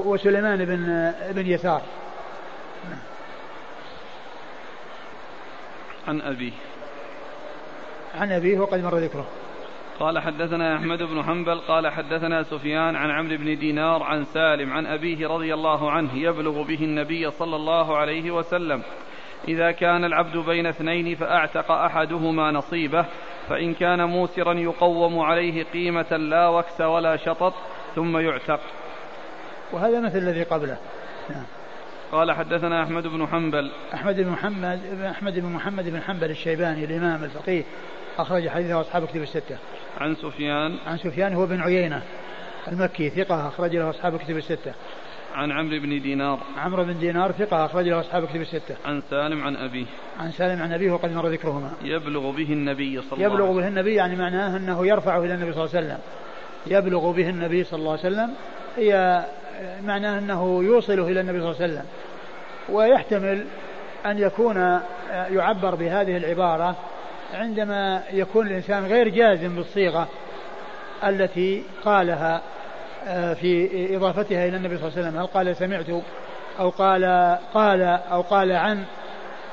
وسليمان بن بن يسار. عن أبيه. عن أبيه وقد مر ذكره. قال حدثنا أحمد بن حنبل قال حدثنا سفيان عن عمرو بن دينار عن سالم عن أبيه رضي الله عنه يبلغ به النبي صلى الله عليه وسلم إذا كان العبد بين اثنين فأعتق أحدهما نصيبه فإن كان موسرا يقوم عليه قيمة لا وكس ولا شطط ثم يعتق. وهذا مثل الذي قبله. نعم. قال حدثنا أحمد بن حنبل أحمد بن محمد أحمد بن محمد بن حنبل الشيباني الإمام الفقيه أخرج حديثه أصحاب كتب الستة. عن سفيان. عن سفيان هو بن عيينة المكي ثقة أخرج له أصحاب كتب الستة. عن عمرو بن دينار. عمرو بن دينار ثقة أخرج له أصحاب كتب الستة. عن سالم عن أبيه. عن سالم عن أبيه وقد مر ذكرهما. يبلغ به النبي صلى الله عليه وسلم يبلغ به النبي يعني معناه أنه يرفعه إلى النبي صلى الله عليه وسلم. يبلغ به النبي صلى الله عليه وسلم. هي معناه أنه يوصله إلى النبي صلى الله عليه وسلم. ويحتمل أن يكون يعبر بهذه العبارة عندما يكون الإنسان غير جازم بالصيغة التي قالها آه، في إضافتها إلى النبي صلى الله عليه وسلم هل قال سمعت أو قال قال أو قال عن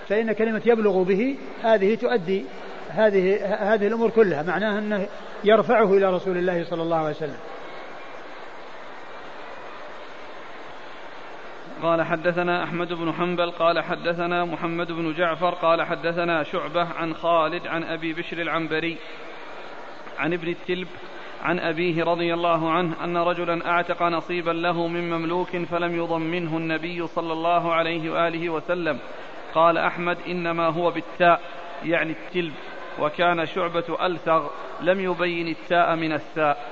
فإن كلمة يبلغ به هذه تؤدي هذه هذه الأمور كلها معناها أنه يرفعه إلى رسول الله صلى الله عليه وسلم. قال حدثنا أحمد بن حنبل قال حدثنا محمد بن جعفر قال حدثنا شعبة عن خالد عن أبي بشر العنبري عن ابن التلب عن أبيه رضي الله عنه أن رجلا أعتق نصيبا له من مملوك فلم يضمنه النبي صلى الله عليه وآله وسلم. قال أحمد إنما هو بالتاء يعني التلب وكان شعبة ألثغ لم يبين التاء من الثاء.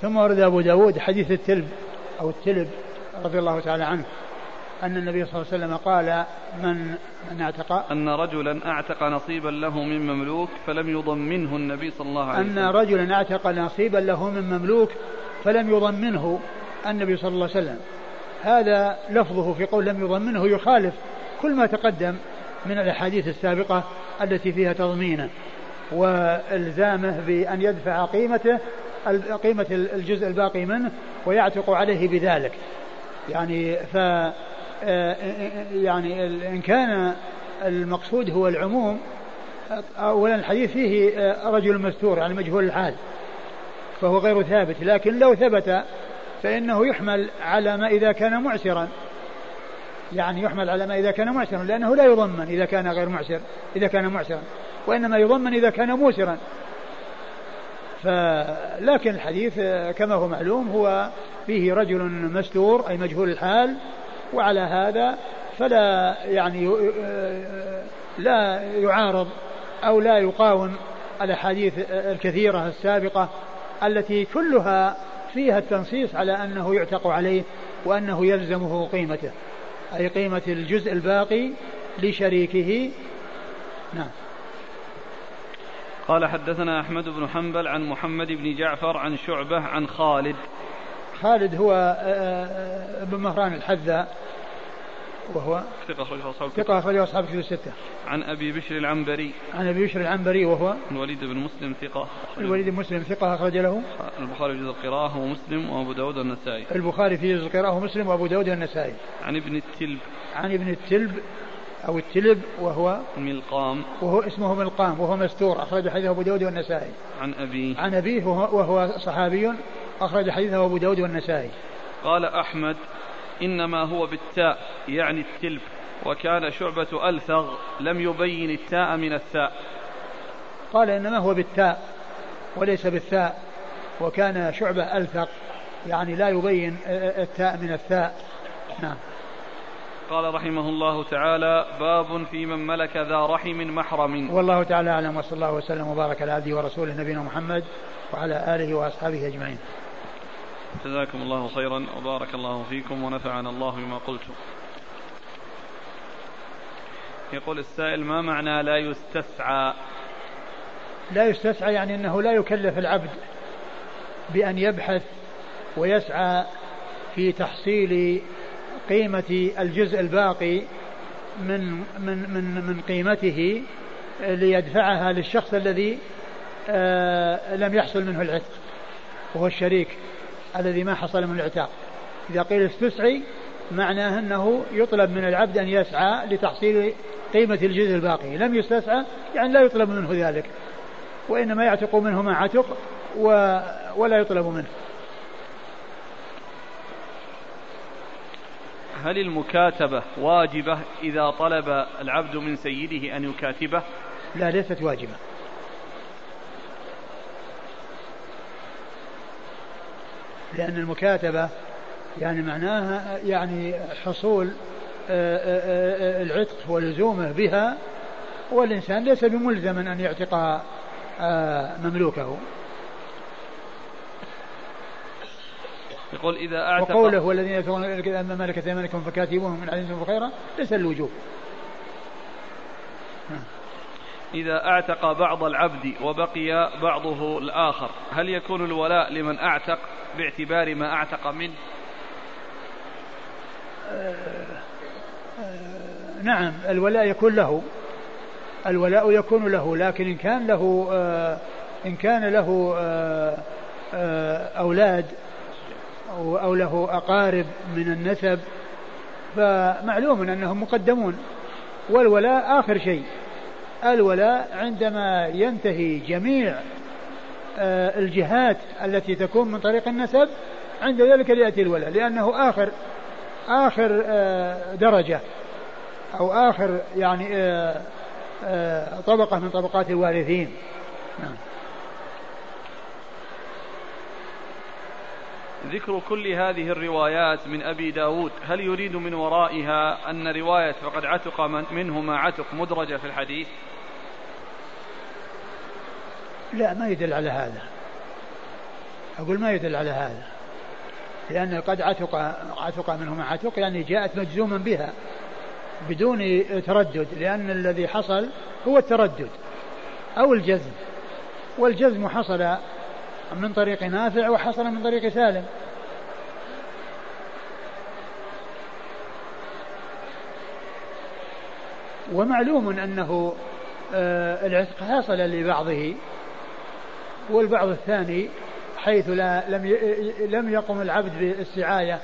ثم ورد أبو داود حديث التلب أو التلب. رضي الله تعالى عنه أن النبي صلى الله عليه وسلم قال من من اعتق أن رجلا أعتق نصيبا له من مملوك فلم يضمنه النبي صلى الله عليه وسلم. أن رجلا أعتق نصيبا له من مملوك فلم يضمنه النبي صلى الله عليه وسلم. هذا لفظه في قول لم يضمنه يخالف كل ما تقدم من الأحاديث السابقة التي فيها تضمينه وإلزامه بأن يدفع قيمته قيمة الجزء الباقي منه ويعتق عليه بذلك. يعني ف يعني إن كان المقصود هو العموم أولا الحديث فيه رجل مستور يعني مجهول الحال فهو غير ثابت لكن لو ثبت فإنه يحمل على ما إذا كان معسرا. يعني يحمل على ما إذا كان معسرا لأنه لا يضمن إذا كان غير معسر إذا كان معسرا وإنما يضمن إذا كان موسرا. لكن الحديث كما هو معلوم هو فيه رجل مستور أي مجهول الحال وعلى هذا فلا يعني لا يعارض أو لا يقاوم الأحاديث الكثيرة السابقة التي كلها فيها التنصيص على أنه يعتق عليه وأنه يلزمه قيمته أي قيمة الجزء الباقي لشريكه. نعم. قال حدثنا أحمد بن حنبل عن محمد بن جعفر عن شعبة عن خالد خالد هو آه، آه، ابن مهران الحذاء وهو ثقة أخرجه أصحاب ثقة أخرجه أصحاب كتب الستة. عن أبي بشر العنبري. عن أبي بشر العنبري وهو الوليد بن مسلم ثقة. الوليد بن مسلم ثقة أخرج له. البخاري في جزء القراءة ومسلم وأبو داود والنسائي. البخاري في جزء القراءة ومسلم وأبو داود والنسائي. عن ابن التلب. عن ابن التلب أو التلب وهو ملقام وهو اسمه ملقام وهو مستور أخرج حديثه أبو داود والنسائي. عن أبيه. عن أبيه وهو صحابي أخرج حديثه أبو داود والنسائي. قال أحمد إنما هو بالتاء يعني التلب وكان شعبة ألثغ لم يبين التاء من الثاء قال إنما هو بالتاء وليس بالثاء وكان شعبة ألثق يعني لا يبين التاء من الثاء نعم قال رحمه الله تعالى باب في من ملك ذا رحم محرم. والله تعالى أعلم وصلى الله وسلم وبارك على عبده ورسوله نبينا محمد وعلى آله وأصحابه أجمعين. جزاكم الله خيرا وبارك الله فيكم ونفعنا الله بما قلتم. يقول السائل ما معنى لا يستسعى؟ لا يستسعى يعني أنه لا يكلف العبد بأن يبحث ويسعى في تحصيل قيمة الجزء الباقي من من من من قيمته ليدفعها للشخص الذي آه لم يحصل منه العتق وهو الشريك الذي ما حصل من العتاق. إذا قيل استسعي معناه أنه يطلب من العبد أن يسعى لتحصيل قيمة الجزء الباقي. لم يستسعى يعني لا يطلب منه ذلك وإنما يعتق منه ما عتق ولا يطلب منه. هل المكاتبة واجبة إذا طلب العبد من سيده أن يكاتبه؟ لا ليست واجبة. لأن المكاتبة يعني معناها يعني حصول آه، آه، آه، العتق ولزومه بها والإنسان ليس بملزم أن يعتق مملوكه. يقول إذا أعتق وقوله والذين يتولون أما ملكت أيمانكم فكاتبوهم من علمتم خيرا ليس الوجوب. إذا أعتق بعض العبد وبقي بعضه الآخر هل يكون الولاء لمن أعتق باعتبار ما أعتق منه؟ نعم الولاء يكون له. الولاء يكون له لكن إن كان له آه، إن كان له آه، آه، أولاد أو له أقارب من النسب فمعلوم أنهم مقدمون والولاء آخر شيء الولاء عندما ينتهي جميع الجهات التي تكون من طريق النسب عند ذلك يأتي الولاء لأنه آخر آخر درجة أو آخر يعني آه، آه، طبقة من طبقات الوارثين نعم. ذكر كل هذه الروايات من أبي داود. هل يريد من ورائها أن رواية فقد عتق من منه ما عتق مدرجة في الحديث؟ لا ما يدل على هذا. أقول ما يدل على هذا. لأن قد عتق عتق منه ما عتق يعني جاءت مجزوما بها بدون تردد لأن الذي حصل هو التردد أو الجزم. والجزم حصل من طريق نافع وحصل من طريق سالم. ومعلوم أنه آه، العتق حصل لبعضه والبعض الثاني حيث لا لم لم يقم العبد بالسعاية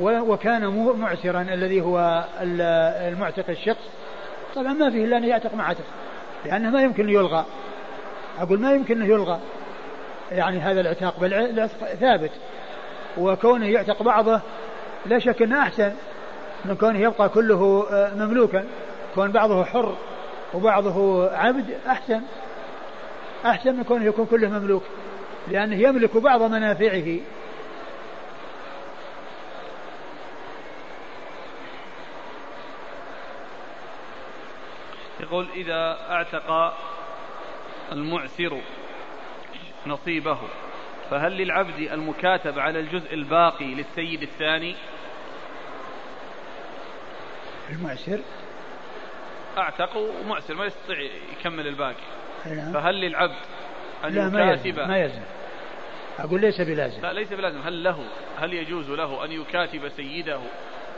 وكان معسرا الذي هو المعتق الشخص. طبعا ما فيه إلا أن يعتق مع عتق لأنه ما يمكن يلغى. أقول ما يمكن انه يلغى. يعني هذا العتاق بل العتق ثابت. وكونه يعتق بعضه لا شك إنه أحسن من كونه يبقى كله آه، مملوكا. كون بعضه حر وبعضه عبد أحسن أحسن من كونه يكون كله مملوك لأنه يملك بعض منافعه. يقول إذا اعتق المعسر نصيبه. فهل للعبد المكاتب على الجزء الباقي للسيد الثاني؟ المعسر اعتق ومعسر ما يستطيع يكمل الباقي. نعم. فهل للعبد أن لا ما يكاتب؟ ما يلزم. أقول ليس بلازم. لا ليس بلازم. هل له هل يجوز له أن يكاتب سيده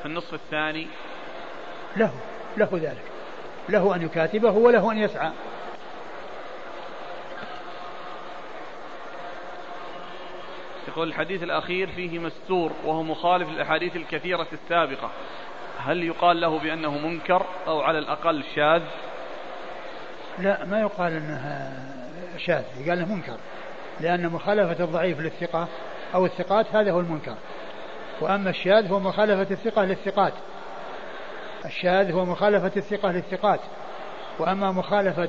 في النصف الثاني؟ له له ذلك. له أن يكاتبه وله أن يسعى. يقول الحديث الأخير فيه مستور وهو مخالف للأحاديث الكثيرة السابقة. هل يقال له بأنه منكر أو على الأقل شاذ؟ لا ما يقال أنها شاذ. يقال أنه منكر. لأن مخالفة الضعيف للثقة أو الثقات هذا هو المنكر. وأما الشاذ هو مخالفة الثقة للثقات. الشاذ هو مخالفة الثقة للثقات. وأما مخالفة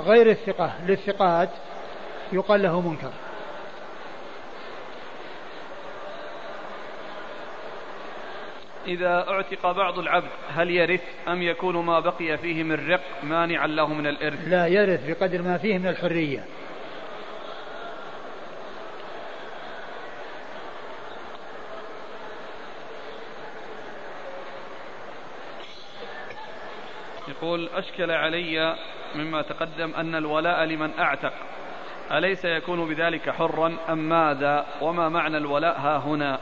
غير الثقة للثقات يقال له منكر. إذا اعتق بعض العبد هل يرث أم يكون ما بقي فيه من رق مانعا له من الإرث؟ لا يرث بقدر ما فيه من الحرية. يقول أشكل علي مما تقدم أن الولاء لمن أعتق. أليس يكون بذلك حرا أم ماذا؟ وما معنى الولاء ها هنا؟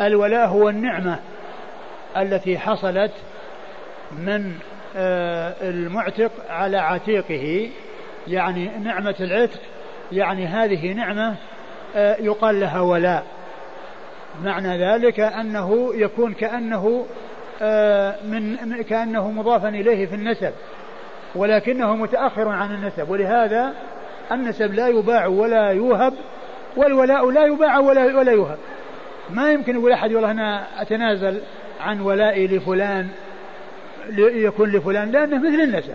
الولاء هو النعمة التي حصلت من آه، المعتق على عتيقه. يعني نعمة العتق يعني هذه نعمة آه، يقال لها ولاء. معنى ذلك أنه يكون كأنه آه، من كأنه مضافا إليه في النسب ولكنه متأخر عن النسب. ولهذا النسب لا يباع ولا يوهب والولاء لا يباع ولا ولا يوهب. ما يمكن يقول أحد والله أنا أتنازل عن ولائي لفلان يكون لفلان لأنه مثل النسب.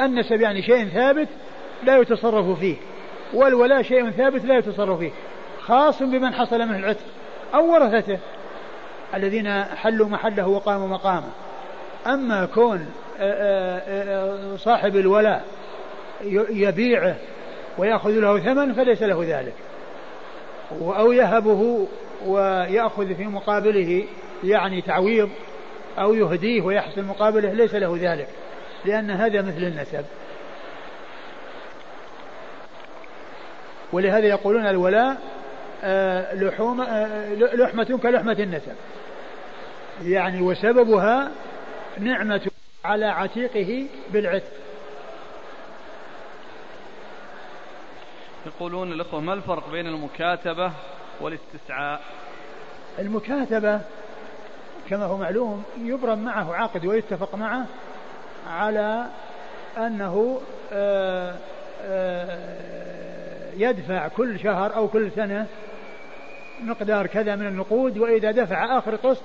النسب يعني شيء ثابت لا يتصرف فيه والولاء شيء ثابت لا يتصرف فيه خاص بمن حصل منه العتق أو ورثته. الذين حلوا محله وقاموا مقامه. أما كون آه، آه، آه، صاحب الولاء يبيعه ويأخذ له ثمن فليس له ذلك. أو يهبه ويأخذ في مقابله يعني تعويض أو يهديه ويحصل مقابله ليس له ذلك لأن هذا مثل النسب. ولهذا يقولون الولاء لحوم لحمة كلحمة النسب. يعني وسببها نعمة على عتيقه بالعتق. يقولون الأخوة ما الفرق بين المكاتبة والاستسعاء. المكاتبة كما هو معلوم يبرم معه عقد ويتفق معه على أنه آه، آه، يدفع كل شهر أو كل سنة مقدار كذا من النقود وإذا دفع آخر قسط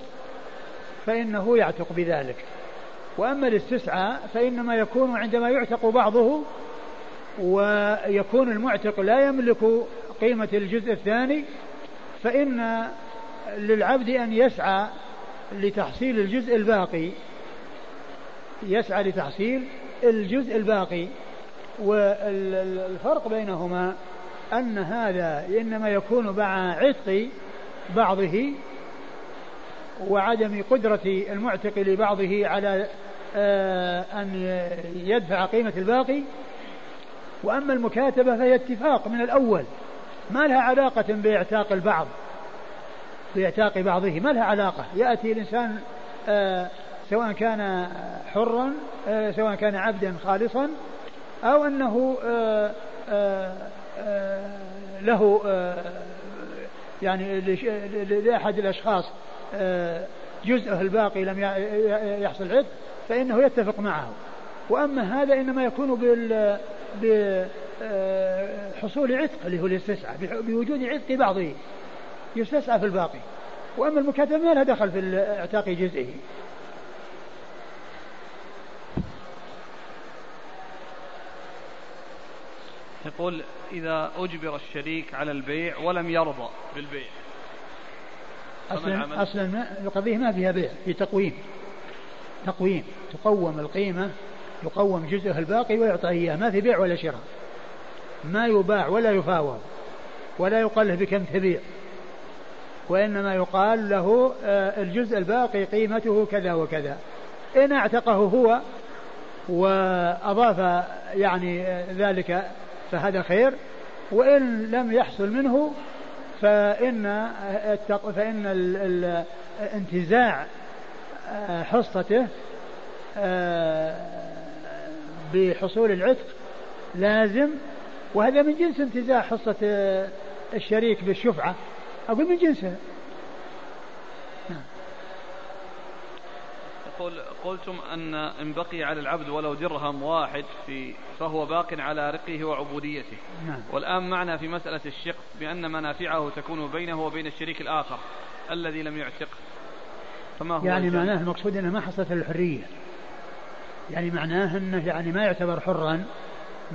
فإنه يعتق بذلك. وأما الاستسعى فإنما يكون عندما يعتق بعضه ويكون المعتق لا يملك قيمة الجزء الثاني فإن للعبد أن يسعى لتحصيل الجزء الباقي يسعى لتحصيل الجزء الباقي. والفرق بينهما أن هذا إنما يكون مع عتق بعضه وعدم قدرة المعتق لبعضه على آه، أن يدفع قيمة الباقي. وأما المكاتبة فهي اتفاق من الأول. ما لها علاقة بإعتاق البعض بإعتاق بعضه ما لها علاقة. يأتي الإنسان آه، سواء كان حرا آه، سواء كان عبدا خالصا أو أنه له يعني لأحد الأشخاص جزءه الباقي لم يحصل عتق فإنه يتفق معه. وأما هذا إنما يكون بال آه، حصول عتق اللي هو الاستسعاء بوجود عتق بعضه يستسعى في الباقي. وأما المكاتبة ما لها دخل في اعتاق جزئه. يقول إذا أجبر الشريك على البيع ولم يرضى. بالبيع. أصلا أصلا القضية ما فيها بيع في تقويم. تقويم. تقوم القيمة يقوم جزءها الباقي ويعطى إياه. ما في بيع ولا شراء. ما يباع ولا يفاوض ولا يقال له بكم تبيع وإنما يقال له آه، الجزء الباقي قيمته كذا وكذا. إن اعتقه هو وأضاف يعني ذلك فهذا خير وإن لم يحصل منه فإن فإن انتزاع آه، حصته آه، بحصول العتق لازم وهذا من جنس انتزاع حصة الشريك بالشفعة. أقول من جنسه. يقول قلتم أن إن بقي على العبد ولو درهم واحد في فهو باق على رقه وعبوديته. نعم. والآن معنا في مسألة الشق بأن منافعه تكون بينه وبين الشريك الآخر الذي لم يعتقه فما هو يعني معناه المقصود أنه ما حصلت الحرية. يعني معناه أنه يعني ما يعتبر حرا.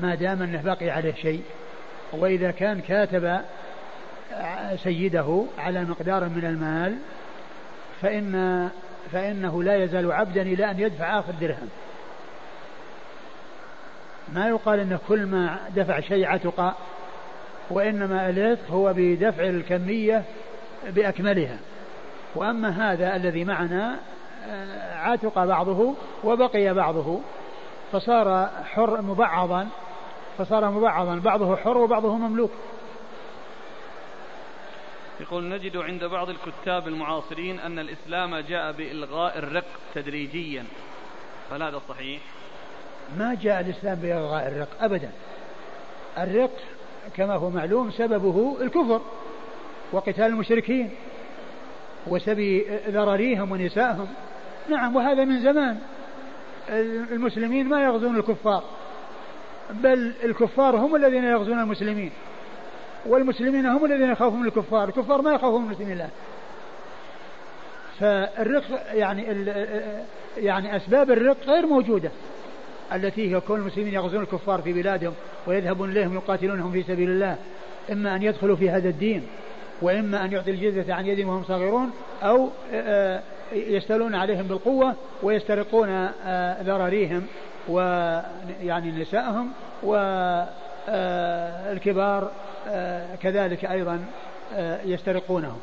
ما دام أنه باقي عليه شيء. وإذا كان كاتب سيده على مقدار من المال فإن فإنه لا يزال عبدا إلى أن يدفع آخر درهم. ما يقال أنه كل ما دفع شيء عتق وإنما العتق هو بدفع الكمية بأكملها. وأما هذا الذي معنا آه، عتق بعضه وبقي بعضه فصار حر مبعضا. فصار مبعضا بعضه حر وبعضه مملوك. يقول نجد عند بعض الكتاب المعاصرين أن الإسلام جاء بإلغاء الرق تدريجيا. فهل هذا صحيح؟ ما جاء الإسلام بإلغاء الرق أبدا. الرق كما هو معلوم سببه الكفر وقتال المشركين وسبي ذراريهم ونسائهم. نعم وهذا من زمان. المسلمين ما يغزون الكفار. بل الكفار هم الذين يغزون المسلمين والمسلمين هم الذين يخافون من الكفار الكفار ما يخافون من المسلمين الله فالرق يعني يعني أسباب الرق غير موجودة التي هي كون المسلمين يغزون الكفار في بلادهم ويذهبون إليهم يقاتلونهم في سبيل الله إما أن يدخلوا في هذا الدين وإما أن يعطي الجزية عن يد وهم صغيرون آه، يستولون عليهم بالقوة ويسترقون ذراريهم ويعني نسائهم والكبار آه، كذلك أيضا يسترقونهم.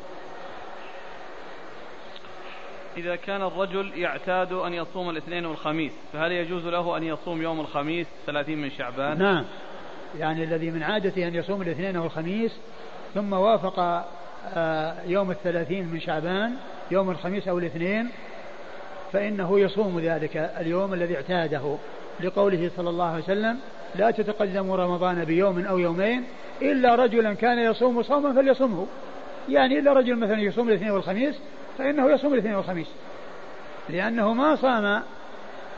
إذا كان الرجل يعتاد أن يصوم الاثنين والخميس فهل يجوز له أن يصوم يوم الخميس ثلاثين من شعبان؟ نعم. يعني الذي من عادته أن يصوم الاثنين والخميس ثم وافق آه، يوم الثلاثين من شعبان يوم الخميس أو الاثنين فإنه يصوم ذلك اليوم الذي اعتاده. لقوله صلى الله عليه وسلم لا تتقدم رمضان بيوم أو يومين إلا رجلا كان يصوم صوما فليصمه. يعني إلا رجل مثلا يصوم الاثنين والخميس فإنه يصوم الاثنين والخميس. لأنه ما صام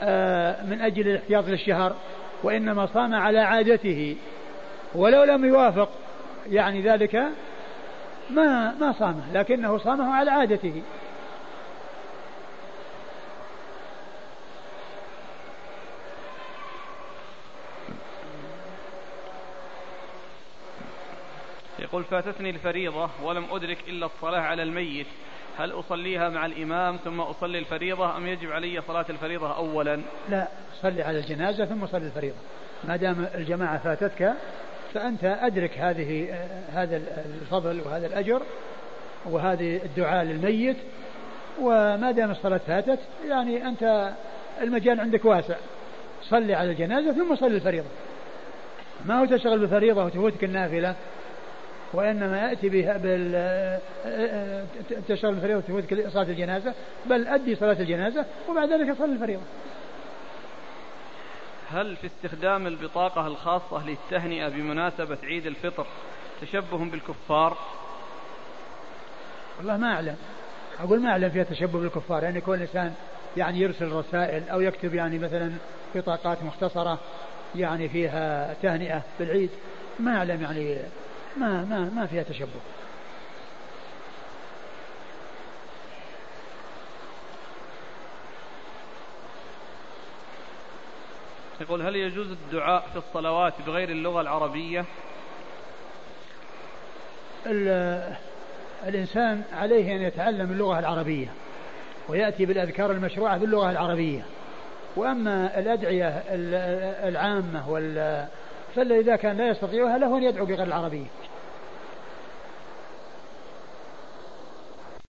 آه، من أجل الاحتياط للشهر وإنما صام على عادته. ولو لم يوافق يعني ذلك ما ما صامه لكنه صامه على عادته. يقول فاتتني الفريضة ولم أدرك إلا الصلاة على الميت. هل أصليها مع الإمام ثم أصلي الفريضة أم يجب علي صلاة الفريضة أولا؟ لا صلي على الجنازة ثم صلي الفريضة. ما دام الجماعة فاتتك فأنت أدرك هذه هذا الفضل وهذا الأجر وهذه الدعاء للميت. وما دام الصلاة فاتت يعني أنت المجال عندك واسع. صلي على الجنازة ثم صلي الفريضة. ما هو تشغل بالفريضة وتفوتك النافلة؟ وإنما يأتي بها بال تشغل الفريضة وتفوتك صلاة الجنازة بل أدي صلاة الجنازة وبعد ذلك صلي الفريضة هل في استخدام البطاقة الخاصة للتهنئة بمناسبة عيد الفطر تشبه بالكفار؟ والله ما أعلم أقول ما أعلم فيها تشبه بالكفار يعني كل إنسان يعني يرسل رسائل أو يكتب يعني مثلا بطاقات مختصرة يعني فيها تهنئة بالعيد ما أعلم يعني ما ما ما فيها تشبه. يقول هل يجوز الدعاء في الصلوات بغير اللغة العربية؟ الإنسان عليه أن يتعلم اللغة العربية ويأتي بالأذكار المشروعة باللغة العربية. وأما الأدعية العامة وال فإذا كان لا يستطيعها له أن يدعو بغير العربية.